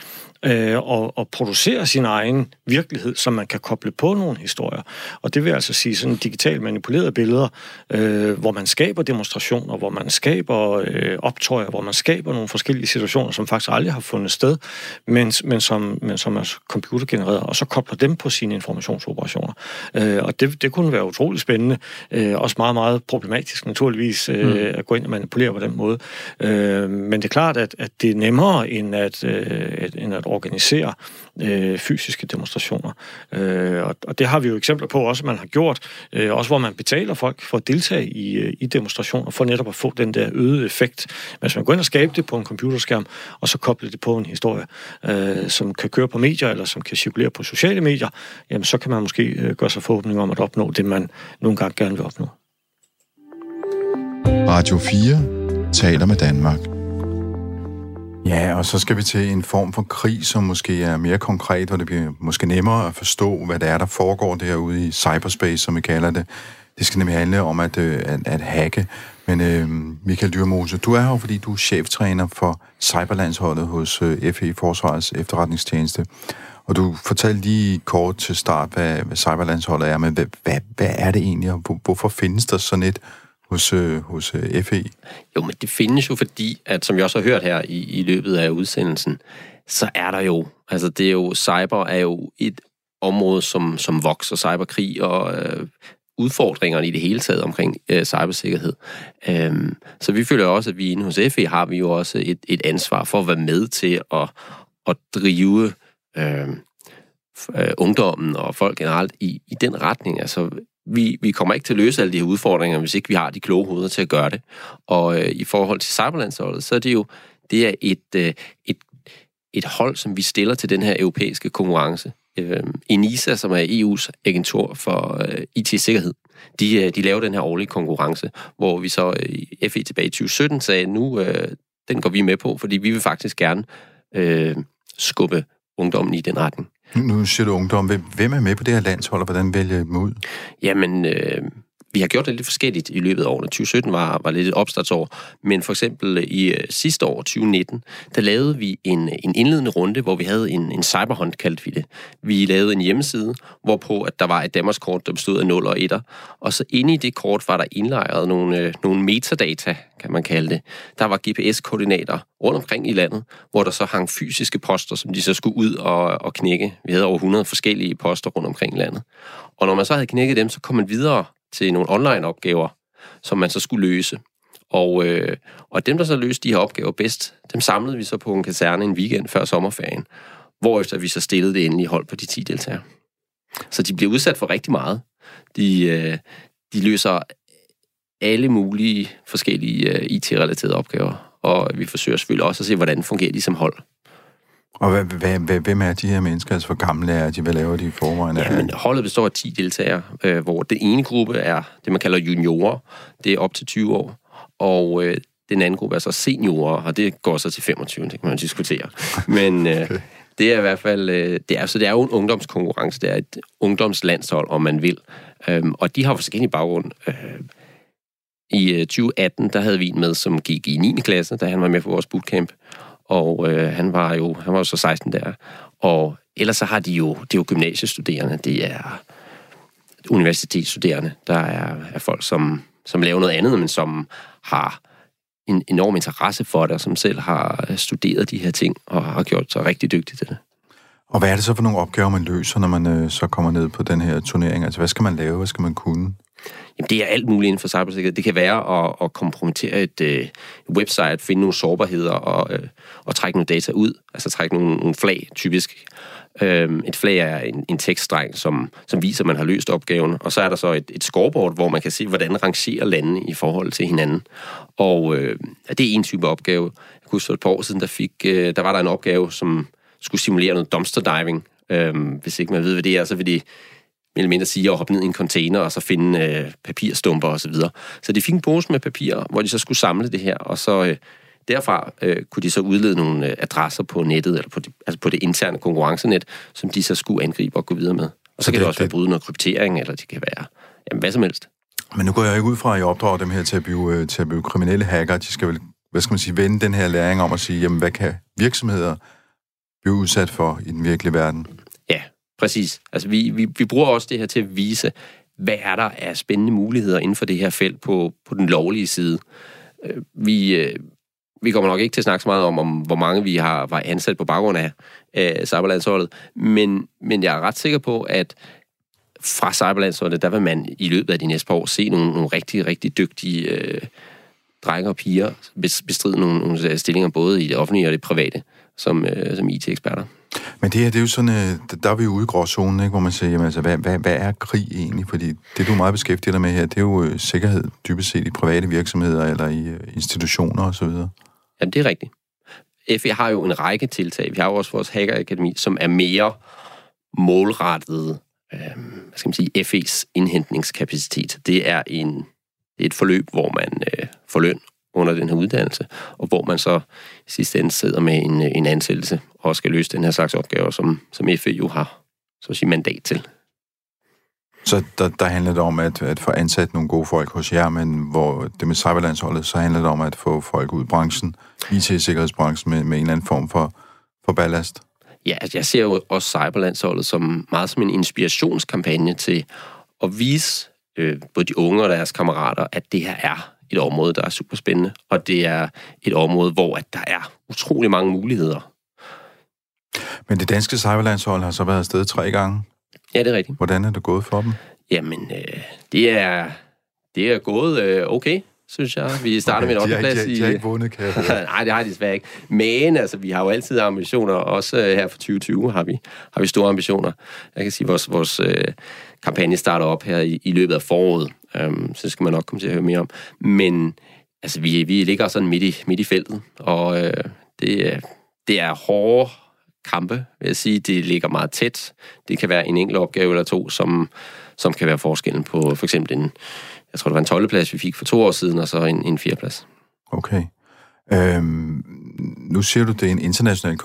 øh, og, og producere sin egen virkelighed, som man kan koble på nogle historier. Og det vil altså sige sådan digitalt manipulerede billeder, øh, hvor man skaber demonstrationer, hvor man skaber øh, optøjer, hvor man skaber nogle forskellige situationer, som faktisk aldrig har fundet sted, men, men, som, men som er computergenereret, og så kobler dem på sine informationsoperationer. Øh, og det, det kunne være utrolig spændende, øh, også meget, meget problematisk naturligvis, øh, mm. at gå ind og manipulere på den måde. Øh, men det er klart, at, at det er nemmere end at, øh, end at organisere øh, fysiske demonstrationer. Øh, og, og det har vi jo eksempler på også, man har gjort, øh, også hvor man betaler folk for at deltage i, øh, i demonstrationer, for netop at få den der øgede effekt. Men hvis man går ind og skaber det på en computerskærm, og så koble det på en historie, øh, som kan køre på medier, eller som kan cirkulere på sociale medier, jamen så kan man måske øh, gøre sig forhåbninger om at opnå det, man nogle gange gerne vil opnå. Radio 4 taler med Danmark. Ja, og så skal vi til en form for krig, som måske er mere konkret, hvor det bliver måske nemmere at forstå, hvad det er, der foregår derude i cyberspace, som vi kalder det. Det skal nemlig handle om at, øh, at, at hacke. Men øh, Michael Dyrmose, du er her, fordi du er cheftræner for cyberlandsholdet hos øh, FE Forsvarets efterretningstjeneste. Og du fortalte lige kort til start, hvad, hvad cyberlandsholdet er, men hvad, hvad, hvad er det egentlig, og hvorfor findes der sådan et hos, øh, hos øh, FE? Jo, men det findes jo fordi, at som jeg også har hørt her i, i løbet af udsendelsen, så er der jo, altså det er jo, cyber er jo et område, som, som vokser, cyberkrig og øh, udfordringerne i det hele taget omkring øh, cybersikkerhed. Øhm, så vi føler også, at vi inde hos FE har vi jo også et, et ansvar for at være med til at, at drive øh, øh, ungdommen og folk generelt i, i den retning. Altså, vi, vi kommer ikke til at løse alle de her udfordringer, hvis ikke vi har de kloge hoveder til at gøre det. Og øh, i forhold til cyberlandsholdet, så er det jo det er et, øh, et, et hold, som vi stiller til den her europæiske konkurrence. Øh, ENISA, som er EU's agentur for øh, IT-sikkerhed, de, øh, de laver den her årlige konkurrence, hvor vi så øh, i øh, FE tilbage i 2017 sagde, nu øh, den går vi med på, fordi vi vil faktisk gerne øh, skubbe ungdommen i den retning. Nu siger du ungdom. Hvem er med på det her landshold, og hvordan vælger I dem ud? Jamen, øh, vi har gjort det lidt forskelligt i løbet af årene. 2017 var, var lidt et opstartsår, men for eksempel øh, i øh, sidste år, 2019, der lavede vi en, øh, en indledende runde, hvor vi havde en, en cyberhunt, kaldte vi det. Vi lavede en hjemmeside, hvorpå at der var et Danmarkskort, der bestod af 0 og 1'er, og så inde i det kort var der indlejret nogle, øh, nogle metadata, kan man kalde det. Der var GPS-koordinater rundt omkring i landet, hvor der så hang fysiske poster, som de så skulle ud og, og knække. Vi havde over 100 forskellige poster rundt omkring i landet. Og når man så havde knækket dem, så kom man videre til nogle online-opgaver, som man så skulle løse. Og, øh, og dem, der så løste de her opgaver bedst, dem samlede vi så på en kaserne en weekend før sommerferien, hvorefter vi så stillede det endelige hold på de 10 deltagere. Så de bliver udsat for rigtig meget. De, øh, de løser alle mulige forskellige øh, IT-relaterede opgaver, og vi forsøger selvfølgelig også at se, hvordan fungerer de som hold. Og hvad, hvad, hvad, hvem er de her mennesker? Altså, hvor gamle er de? Hvad laver de i forvejen? Ja, men holdet består af 10 deltagere, øh, hvor det ene gruppe er det, man kalder juniorer. Det er op til 20 år. Og øh, den anden gruppe er så seniorer, og det går så til 25, det kan man diskutere. [LAUGHS] Men øh, okay. det er i hvert fald, øh, det er, så det er jo en ungdomskonkurrence, det er et ungdomslandshold, om man vil. Øhm, og de har forskellige baggrund. Øh, I 2018, øh, der havde vi en med, som gik i 9. klasse, da han var med på vores bootcamp og øh, han var jo han var jo så 16 der. Og ellers så har de jo, det er jo gymnasiestuderende, det er universitetsstuderende, der er, er folk, som, som laver noget andet, men som har en enorm interesse for det, og som selv har øh, studeret de her ting, og har gjort sig rigtig dygtig til det. Og hvad er det så for nogle opgaver, man løser, når man øh, så kommer ned på den her turnering? Altså, hvad skal man lave? Hvad skal man kunne? Jamen, det er alt muligt inden for cybersikkerhed. Det kan være at, at kompromittere et øh, website, finde nogle sårbarheder og, øh, og trække nogle data ud. Altså trække nogle, nogle flag, typisk. Øhm, et flag er en, en tekststreng, som, som viser, at man har løst opgaven. Og så er der så et, et scoreboard, hvor man kan se, hvordan rangerer landene i forhold til hinanden. Og øh, det er en type opgave. Jeg kunne huske for et par år siden, der, fik, øh, der var der en opgave, som skulle simulere noget dumpster diving. Øhm, hvis ikke man ved, hvad det er, så vil det eller mindre sige at hoppe ned i en container og så finde øh, papirstumper osv. Så, så de fik en pose med papir, hvor de så skulle samle det her, og så øh, derfra øh, kunne de så udlede nogle øh, adresser på nettet, eller på, de, altså på det interne konkurrencenet, som de så skulle angribe og gå videre med. Og så, så kan det, det også være bryde noget kryptering, eller det kan være jamen, hvad som helst. Men nu går jeg ikke ud fra, at I opdrager dem her til at blive, øh, til at blive kriminelle hacker. De skal vel, hvad skal man sige, vende den her læring om at sige, jamen, hvad kan virksomheder blive udsat for i den virkelige verden? Præcis. Altså, vi, vi, vi bruger også det her til at vise, hvad er der af spændende muligheder inden for det her felt på, på den lovlige side. Øh, vi, øh, vi kommer nok ikke til at snakke så meget om, om hvor mange vi har var ansat på baggrund af, af Cyberlandsholdet, men, men jeg er ret sikker på, at fra Cyberlandsholdet, der vil man i løbet af de næste par år se nogle, nogle rigtig, rigtig dygtige øh, drenge og piger bestride nogle, nogle stillinger både i det offentlige og det private som, øh, som IT-eksperter. Men det her, det er jo sådan, øh, der er vi ude i gråzonen, ikke, hvor man siger, jamen, altså, hvad, hvad, hvad er krig egentlig? Fordi det, du er meget beskæftiget dig med her, det er jo øh, sikkerhed, dybest set i private virksomheder eller i øh, institutioner osv. Ja, det er rigtigt. FE har jo en række tiltag. Vi har jo også vores Hacker som er mere målrettet, øh, hvad skal man sige, FE's indhentningskapacitet. Det er en, det er et forløb, hvor man øh, får løn under den her uddannelse, og hvor man så i sidste ende sidder med en, en ansættelse og skal løse den her slags opgaver, som, som FE jo har så at sige, mandat til. Så der, der handler det om at, at få ansat nogle gode folk hos jer, men hvor det med cyberlandsholdet, så handler det om at få folk ud i branchen, IT-sikkerhedsbranchen, med, med en eller anden form for, for ballast? Ja, altså, jeg ser jo også cyberlandsholdet som meget som en inspirationskampagne til at vise øh, både de unge og deres kammerater, at det her er et område, der er super spændende, og det er et område, hvor at der er utrolig mange muligheder. Men det danske cyberlandshold har så været afsted tre gange. Ja, det er rigtigt. Hvordan er det gået for dem? Jamen, øh, det, er, det er gået øh, okay, synes jeg. Vi starter okay, med en 8. plads i... De har ikke vundet, kan jeg [LAUGHS] Nej, det har de desværre ikke. Men altså, vi har jo altid ambitioner, også øh, her for 2020 har vi, har vi store ambitioner. Jeg kan sige, vores, vores øh, kampagne starter op her i, i løbet af foråret, øhm, så skal man nok komme til at høre mere om. Men altså, vi, vi ligger sådan midt i, midt i feltet, og øh, det, det er hårde kampe, vil jeg sige. Det ligger meget tæt. Det kan være en enkelt opgave eller to, som, som kan være forskellen på for eksempel en, jeg tror, det var en 12. plads, vi fik for to år siden, og så en, en 4. plads. Okay. Øhm, nu siger du, det er en international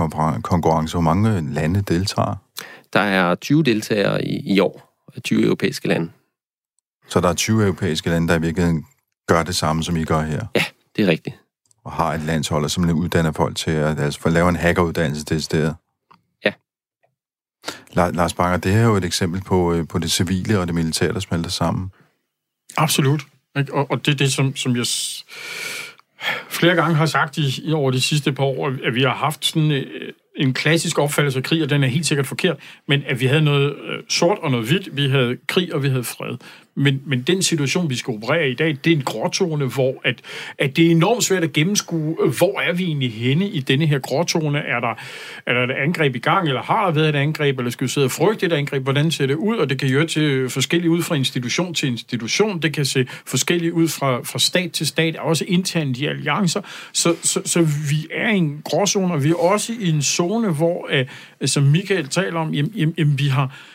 konkurrence. Hvor mange lande deltager? Der er 20 deltagere i, i år, 20 europæiske lande. Så der er 20 europæiske lande, der i virkeligheden gør det samme, som I gør her? Ja, det er rigtigt. Og har et landshold, som uddanner folk til at altså, for at lave en hackeruddannelse til stedet? Lars Banger, det her er jo et eksempel på, øh, på det civile og det militære, der smelter sammen. Absolut. Og, og det er det, som, som jeg flere gange har sagt i, i over de sidste par år, at vi har haft sådan øh, en klassisk opfattelse af krig, og den er helt sikkert forkert, men at vi havde noget øh, sort og noget hvidt, vi havde krig og vi havde fred. Men, men den situation, vi skal operere i dag, det er en gråtone, hvor at, at det er enormt svært at gennemskue, hvor er vi egentlig henne i denne her gråtone? Er der, er der et angreb i gang, eller har der været et angreb, eller skal vi sidde og frygte et angreb? Hvordan ser det ud? Og det kan jo til forskelligt ud fra institution til institution. Det kan se forskelligt ud fra, fra stat til stat, også internt i alliancer. Så, så, så vi er i en gråzone, og vi er også i en zone, hvor, øh, som Michael taler om, jamen, jamen, vi har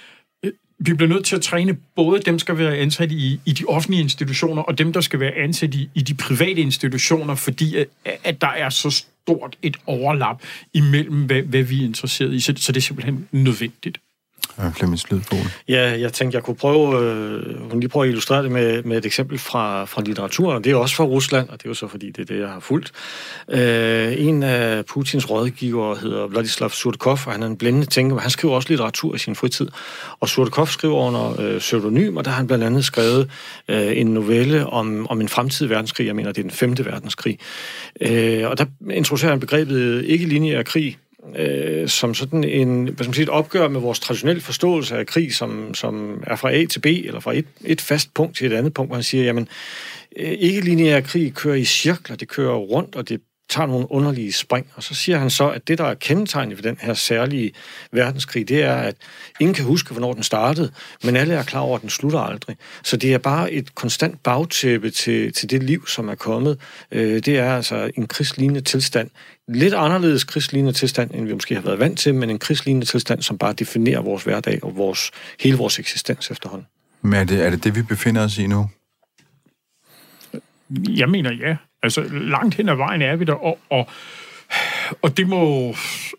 vi bliver nødt til at træne både dem, der skal være ansat i, i de offentlige institutioner, og dem, der skal være ansat i, i de private institutioner, fordi at, at der er så stort et overlap imellem, hvad, hvad vi er interesseret i. Så, så det er simpelthen nødvendigt. Flemmings Lydbol. Ja, jeg tænkte, jeg kunne prøve, øh, lige prøve at illustrere det med, med et eksempel fra, fra litteraturen. Det er også fra Rusland, og det er jo så fordi, det er det, jeg har fulgt. Øh, en af Putins rådgivere hedder Vladislav Surkov, og han er en blændende tænker, han skriver også litteratur i sin fritid. Og Surkov skriver under øh, pseudonym, og der har han blandt andet skrevet øh, en novelle om, om en fremtidig verdenskrig. Jeg mener, det er den femte verdenskrig. Øh, og der introducerer han begrebet ikke-lineær krig, øh, som sådan en, hvad skal man sige, et opgør med vores traditionelle forståelse af krig, som, som er fra A til B, eller fra et, et fast punkt til et andet punkt, hvor han siger, jamen, øh, ikke lineær krig kører i cirkler, det kører rundt, og det tager nogle underlige spring. Og så siger han så, at det, der er kendetegnet ved den her særlige verdenskrig, det er, at ingen kan huske, hvornår den startede, men alle er klar over, at den slutter aldrig. Så det er bare et konstant bagtæppe til, til det liv, som er kommet. Øh, det er altså en krigslignende tilstand. Lidt anderledes krigslignende tilstand, end vi måske har været vant til, men en krigslignende tilstand, som bare definerer vores hverdag og vores, hele vores eksistens efterhånden. Men er det, er det det, vi befinder os i nu? Jeg mener ja. Altså, langt hen ad vejen er vi der, og, og og det må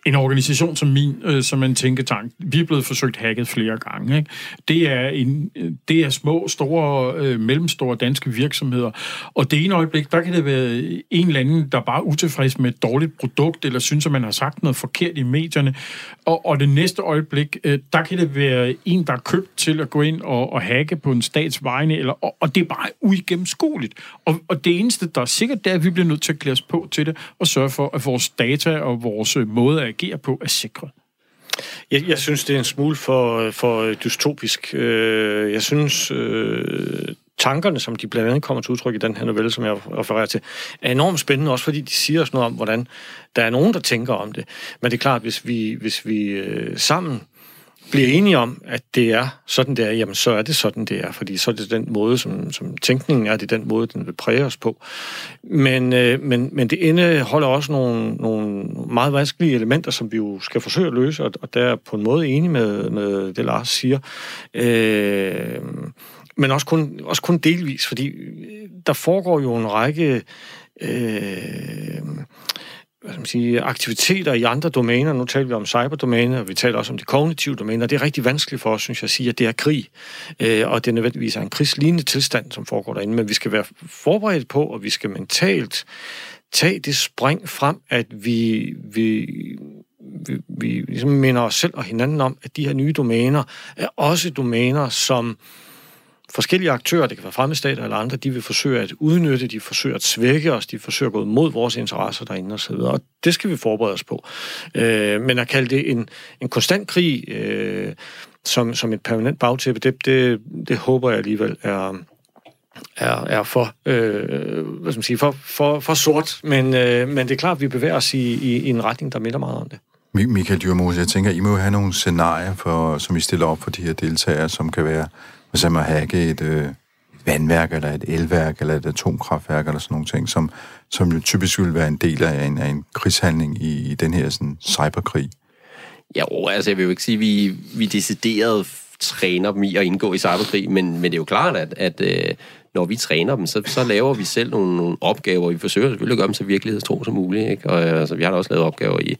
en organisation som min, øh, som en tænketank, vi er blevet forsøgt hacket flere gange. Ikke? Det, er en, det er små, store, øh, mellemstore danske virksomheder. Og det ene øjeblik, der kan det være en eller anden, der bare er utilfreds med et dårligt produkt, eller synes, at man har sagt noget forkert i medierne. Og, og det næste øjeblik, øh, der kan det være en, der er købt til at gå ind og, og hacke på en stats vegne, eller, og, og det er bare uigennemskueligt. Og, og det eneste, der er sikkert, det er, at vi bliver nødt til at klæde os på til det, og sørge for, at vores data og vores øh, måde at agere på er sikret. Jeg, jeg synes, det er en smule for, øh, for øh, dystopisk. Jeg synes, tankerne, som de blandt andet kommer til udtryk i den her novelle, som jeg refererer til, er enormt spændende, også fordi de siger os noget om, hvordan der er nogen, der tænker om det. Men det er klart, hvis vi, hvis vi sammen bliver enige om, at det er sådan, det er, jamen så er det sådan, det er, fordi så er det den måde, som, som tænkningen er, det er den måde, den vil præge os på. Men, øh, men, men det indeholder også nogle, nogle meget vanskelige elementer, som vi jo skal forsøge at løse, og, og der er på en måde enig med, med det, Lars siger. Øh, men også kun, også kun delvis, fordi der foregår jo en række... Øh, hvad skal man sige, aktiviteter i andre domæner. Nu taler vi om cyberdomæner, og vi taler også om de kognitive domæner. Det er rigtig vanskeligt for os, synes jeg, at sige, at det er krig, øh, og det er nødvendigvis en krigslignende tilstand, som foregår derinde. Men vi skal være forberedt på, og vi skal mentalt tage det spring frem, at vi, vi, vi, vi ligesom minder os selv og hinanden om, at de her nye domæner er også domæner, som forskellige aktører, det kan være fremmedstater eller andre, de vil forsøge at udnytte, de forsøger at svække os, de forsøger at gå imod vores interesser derinde osv., og det skal vi forberede os på. Øh, men at kalde det en, en konstant krig øh, som, som et permanent bagtæppe, det, det, det håber jeg alligevel er, er, er for, øh, hvad skal man sige, for, for, for sort, men, øh, men det er klart, at vi bevæger os i, i, i en retning, der minder meget om det. Michael Dyrmose, jeg tænker, I må have nogle scenarier, for, som I stiller op for de her deltagere, som kan være som eksempel at hacke et, øh, et vandværk, eller et elværk, eller et atomkraftværk, eller sådan nogle ting, som, som jo typisk vil være en del af en, af en krigshandling i, i den her sådan, cyberkrig. Ja, altså jeg vil jo ikke sige, at vi, vi decideret træner dem i at indgå i cyberkrig, men, men det er jo klart, at, at øh, når vi træner dem, så, så laver vi selv nogle, nogle opgaver. Vi forsøger selvfølgelig at gøre dem så virkelighedstro som muligt. Ikke? Og altså, vi har da også lavet opgaver i,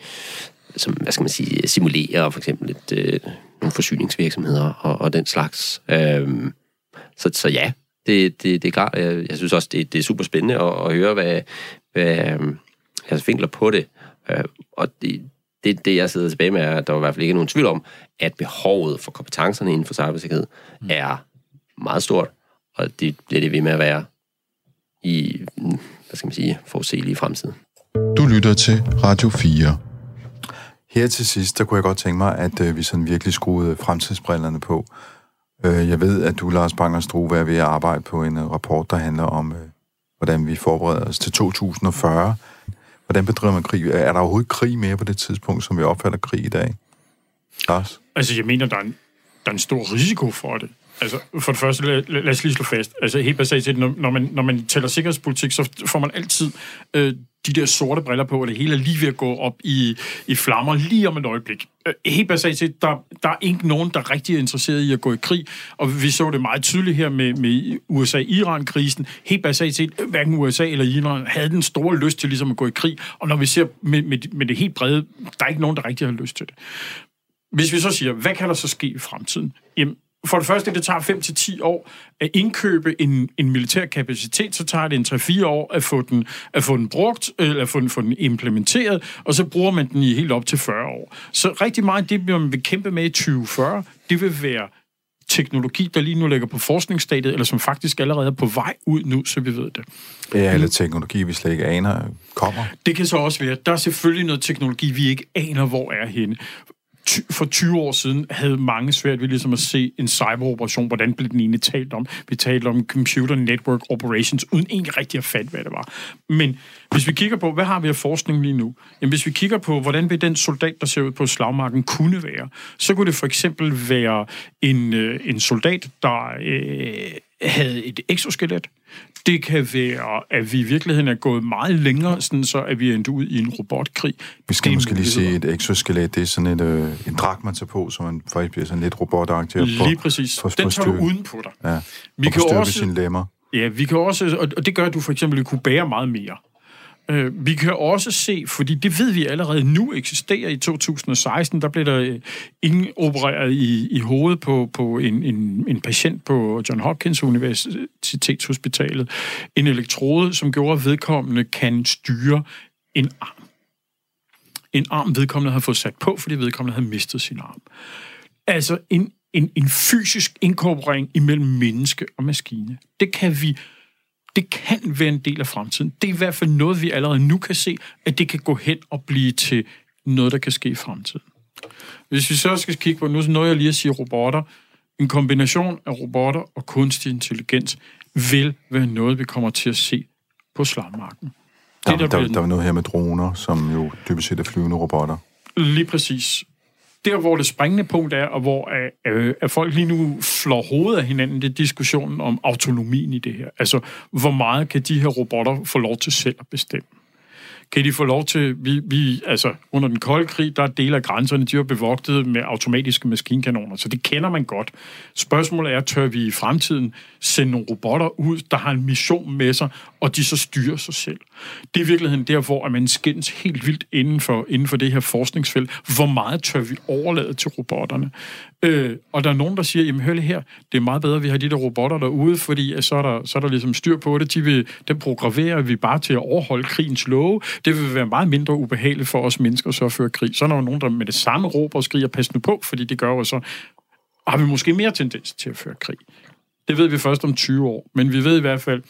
som, hvad skal man sige, simulerer for eksempel et, øh, nogle forsyningsvirksomheder og, og den slags. Øhm, så, så ja, det, det, det er klart. Jeg, jeg synes også, det, det er super spændende at, at høre, hvad, hvad øhm, jeg vinkler på det. Øh, og det, det, det, jeg sidder tilbage med, er, at der er i hvert fald ikke nogen tvivl om, at behovet for kompetencerne inden for cybersikkerhed mm. er meget stort, og det bliver det ved med at være i, hvad skal man sige, forudsigelige fremtid. Du lytter til Radio 4. Her til sidst, der kunne jeg godt tænke mig, at øh, vi sådan virkelig skruede øh, fremtidsbrillerne på. Øh, jeg ved, at du, Lars Bangers Struve, er ved at arbejde på en uh, rapport, der handler om, øh, hvordan vi forbereder os til 2040. Hvordan bedriver man krig? Er der overhovedet krig mere på det tidspunkt, som vi opfatter krig i dag? Lars? Altså, jeg mener, der er en, der er en stor risiko for det. Altså, for det første, lad, lad os lige slå fast. Altså, helt basalt når, når, man, når man taler sikkerhedspolitik, så får man altid øh, de der sorte briller på, og det hele er lige ved at gå op i, i flammer lige om et øjeblik. Øh, helt basalt set, der, der er ikke nogen, der rigtig er interesseret i at gå i krig, og vi så det meget tydeligt her med, med USA-Iran-krisen. Helt basalt set, hverken USA eller Iran havde den store lyst til ligesom at gå i krig, og når vi ser med, med, med det helt brede, der er ikke nogen, der rigtig har lyst til det. Hvis vi så siger, hvad kan der så ske i fremtiden? Jamen, for det første, det tager 5 til 10 år at indkøbe en, en militær kapacitet, så tager det en 3-4 år at få den, at få den brugt, eller at få den, få den implementeret, og så bruger man den i helt op til 40 år. Så rigtig meget af det, man vil kæmpe med i 2040, det vil være teknologi, der lige nu ligger på forskningsstadiet, eller som faktisk allerede er på vej ud nu, så vi ved det. Ja, eller teknologi, vi slet ikke aner, kommer. Det kan så også være. Der er selvfølgelig noget teknologi, vi ikke aner, hvor er henne for 20 år siden havde mange svært ved ligesom at se en cyberoperation, hvordan blev den egentlig talt om. Vi talte om computer network operations, uden egentlig rigtig at fatte, hvad det var. Men hvis vi kigger på, hvad har vi af forskning lige nu? Jamen, hvis vi kigger på, hvordan vil den soldat, der ser ud på slagmarken, kunne være, så kunne det for eksempel være en, øh, en soldat, der øh, havde et exoskelet. Det kan være, at vi i virkeligheden er gået meget længere, sådan så at vi er endt ud i en robotkrig. Vi skal måske lige sige, et exoskelet, det er sådan et, øh, en dragt, man tager på, så man faktisk bliver sådan lidt robotagtig. Lige præcis. For, Den tager du uden på dig. Ja. Vi kan også, sine lemmer. Ja, vi kan også, og det gør, at du for eksempel kunne bære meget mere. Øh, vi kan også se, fordi det ved vi allerede nu eksisterer i 2016, der blev der øh, ingen opereret i, i hovedet på, på en, en, en patient på John Hopkins Universitetshospitalet. En elektrode, som gjorde, at vedkommende kan styre en arm. En arm, vedkommende havde fået sat på, fordi vedkommende havde mistet sin arm. Altså en, en, en fysisk inkorporering imellem menneske og maskine. Det kan vi det kan være en del af fremtiden. Det er i hvert fald noget, vi allerede nu kan se, at det kan gå hen og blive til noget, der kan ske i fremtiden. Hvis vi så skal kigge på, nu noget jeg lige at sige robotter, en kombination af robotter og kunstig intelligens vil være noget, vi kommer til at se på slagmarken. Det, der, der, der, der er noget her med droner, som jo dybest set er flyvende robotter. Lige præcis der, hvor det springende punkt er, og hvor øh, øh, at folk lige nu flår hovedet af hinanden, det er diskussionen om autonomien i det her. Altså, hvor meget kan de her robotter få lov til selv at bestemme? Kan de få lov til, vi, vi altså under den kolde krig, der er dele af grænserne, de er bevogtet med automatiske maskinkanoner, så det kender man godt. Spørgsmålet er, tør vi i fremtiden sende nogle robotter ud, der har en mission med sig, og de så styrer sig selv. Det er i virkeligheden der, hvor man skændes helt vildt inden for, inden for det her forskningsfelt. Hvor meget tør vi overlade til robotterne? Øh, og der er nogen, der siger, jamen hør lige her, det er meget bedre, at vi har de der robotter derude, fordi så er der, så er der ligesom styr på det. De vil, den programmerer vi bare til at overholde krigens love. Det vil være meget mindre ubehageligt for os mennesker så at føre krig. Så er der jo nogen, der med det samme råber og skriger, pas nu på, fordi det gør jo så, har vi måske mere tendens til at føre krig. Det ved vi først om 20 år, men vi ved i hvert fald,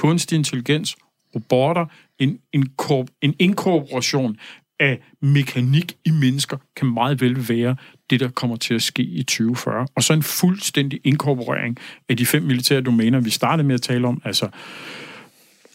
kunstig intelligens, robotter, en, en, korp, en inkorporation af mekanik i mennesker kan meget vel være det, der kommer til at ske i 2040. Og så en fuldstændig inkorporering af de fem militære domæner, vi startede med at tale om, altså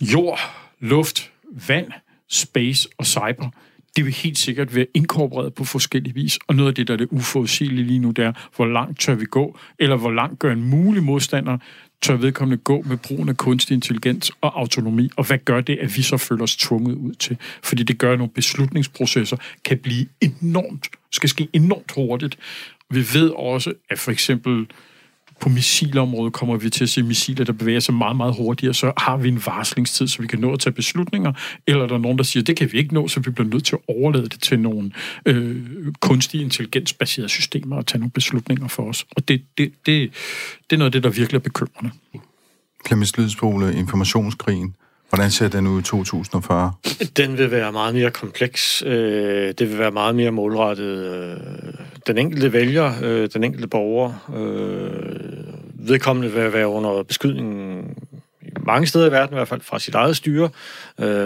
jord, luft, vand, space og cyber det vil helt sikkert være inkorporeret på forskellige vis, og noget af det, der er det uforudsigelige lige nu, det er, hvor langt tør vi gå, eller hvor langt gør en mulig modstander tør vedkommende gå med brugen af kunstig intelligens og autonomi, og hvad gør det, at vi så føler os tvunget ud til? Fordi det gør, at nogle beslutningsprocesser kan blive enormt, skal ske enormt hurtigt. Vi ved også, at for eksempel på missilområdet kommer vi til at se missiler, der bevæger sig meget, meget hurtigere, så har vi en varslingstid, så vi kan nå at tage beslutninger, eller der er nogen, der siger, det kan vi ikke nå, så vi bliver nødt til at overlade det til nogle øh, kunstige intelligensbaserede systemer og tage nogle beslutninger for os. Og det, det, det, det er noget af det, der virkelig er bekymrende. Clemens Lydsbole, informationskrigen. Hvordan ser den ud i 2040? Den vil være meget mere kompleks. Øh, det vil være meget mere målrettet. Øh, den enkelte vælger, øh, den enkelte borger, vedkommende vil være under beskydning mange steder i verden, i hvert fald fra sit eget styre,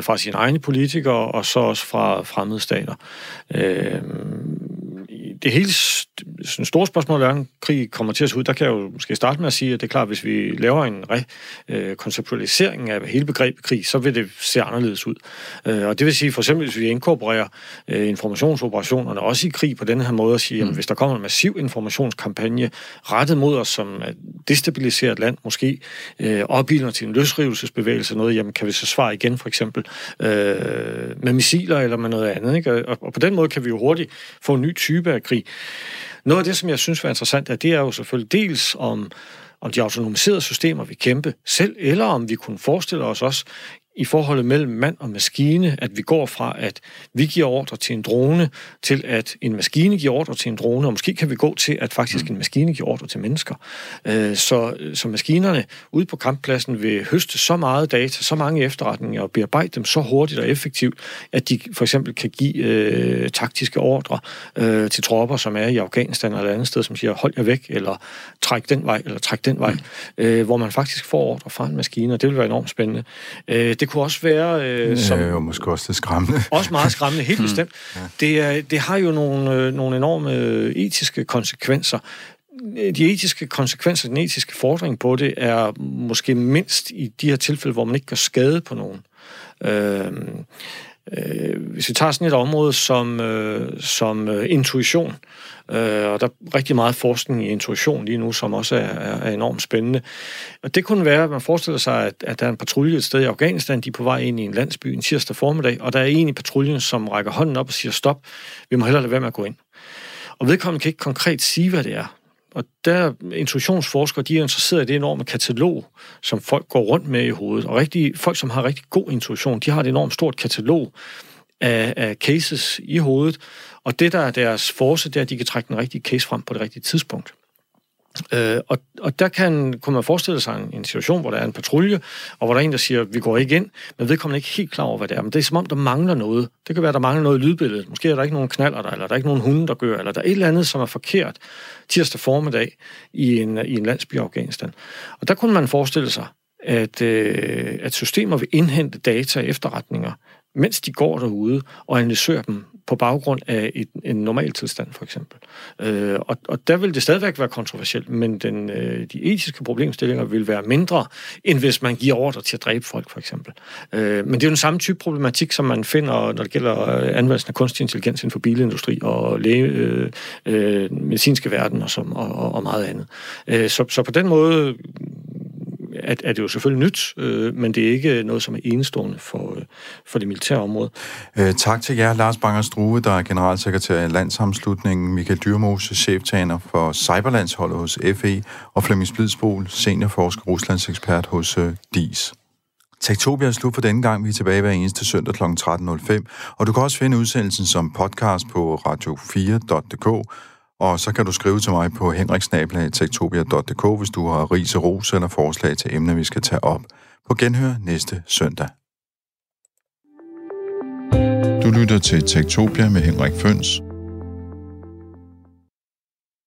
fra sine egne politikere, og så også fra fremmede stater det hele sådan store spørgsmål, hvordan krig kommer til at se ud, der kan jeg jo måske starte med at sige, at det er klart, at hvis vi laver en rekonceptualisering af hele begrebet krig, så vil det se anderledes ud. Øh, og det vil sige, for eksempel, hvis vi inkorporerer øh, informationsoperationerne også i krig på den her måde, at sige, at mm. hvis der kommer en massiv informationskampagne rettet mod os, som destabiliserer et land, måske øh, opbilder til en løsrivelsesbevægelse, noget, jamen kan vi så svare igen, for eksempel, med missiler eller med noget andet. Ikke? Og på den måde kan vi jo hurtigt få en ny type af krig. Noget af det, som jeg synes var interessant, er, det er jo selvfølgelig dels om, om de autonomiserede systemer vil kæmpe selv, eller om vi kunne forestille os også i forholdet mellem mand og maskine, at vi går fra, at vi giver ordre til en drone, til at en maskine giver ordre til en drone, og måske kan vi gå til, at faktisk en maskine giver ordre til mennesker. Øh, så, så maskinerne ude på kamppladsen vil høste så meget data, så mange efterretninger, og bearbejde dem så hurtigt og effektivt, at de for eksempel kan give øh, taktiske ordre øh, til tropper, som er i Afghanistan eller et andet sted, som siger, hold jer væk, eller træk den vej, eller træk den vej, øh, hvor man faktisk får ordre fra en maskine, og det vil være enormt spændende. Øh, det kunne også være... Øh, som, ja, og måske også det skræmmende. Også meget skræmmende, helt mm. bestemt. Ja. Det, er, det har jo nogle, øh, nogle enorme øh, etiske konsekvenser. De etiske konsekvenser, den etiske fordring på det, er måske mindst i de her tilfælde, hvor man ikke gør skade på nogen. Øh, øh, hvis vi tager sådan et område som, øh, som øh, intuition, Øh, og der er rigtig meget forskning i intuition lige nu, som også er, er, er enormt spændende. Og det kunne være, at man forestiller sig, at, at der er en patrulje et sted i Afghanistan, de er på vej ind i en landsby en tirsdag formiddag, og der er en i patruljen, som rækker hånden op og siger, stop, vi må hellere lade være med at gå ind. Og vedkommende kan ikke konkret sige, hvad det er. Og der intuitionsforskere, de er interesseret i det enorme katalog, som folk går rundt med i hovedet. Og rigtig, folk, som har rigtig god intuition, de har et enormt stort katalog af, af cases i hovedet, og det, der er deres force, det er, at de kan trække den rigtige case frem på det rigtige tidspunkt. Øh, og, og der kan, kunne man forestille sig en, en situation, hvor der er en patrulje, og hvor der er en, der siger, vi går ikke ind, men vedkommende ikke helt klar over, hvad det er. Men det er som om, der mangler noget. Det kan være, der mangler noget i lydbilledet. Måske er der ikke nogen knaller der, eller der er ikke nogen hunde, der gør, eller der er et eller andet, som er forkert tirsdag formiddag i en, i en landsby i Afghanistan. Og der kunne man forestille sig, at, øh, at systemer vil indhente data og efterretninger, mens de går derude og analyserer dem på baggrund af et, en normal tilstand, for eksempel. Øh, og, og der vil det stadigvæk være kontroversielt, men den, øh, de etiske problemstillinger vil være mindre, end hvis man giver ordre til at dræbe folk, for eksempel. Øh, men det er jo den samme type problematik, som man finder, når det gælder øh, anvendelsen af kunstig intelligens inden for bilindustri og læge, øh, øh, medicinske verden og, som, og, og meget andet. Øh, så, så på den måde er, er det jo selvfølgelig nyt, øh, men det er ikke noget, som er enestående for, øh, for det militære område. Øh, tak til jer, Lars Banger Struve, der er generalsekretær i Landsamslutningen, Michael Dyrmose, cheftaner for Cyberlandsholdet hos FE, og Flemming Splidsbol, seniorforsker, Ruslands ekspert hos øh, DIS. Tektopia er slut for denne gang. Vi er tilbage hver eneste søndag kl. 13.05. Og du kan også finde udsendelsen som podcast på radio4.dk. Og så kan du skrive til mig på henriksnablag.tektopia.dk, hvis du har ris og ros eller forslag til emner, vi skal tage op. På genhør næste søndag. Du lytter til Tektopia med Henrik Føns.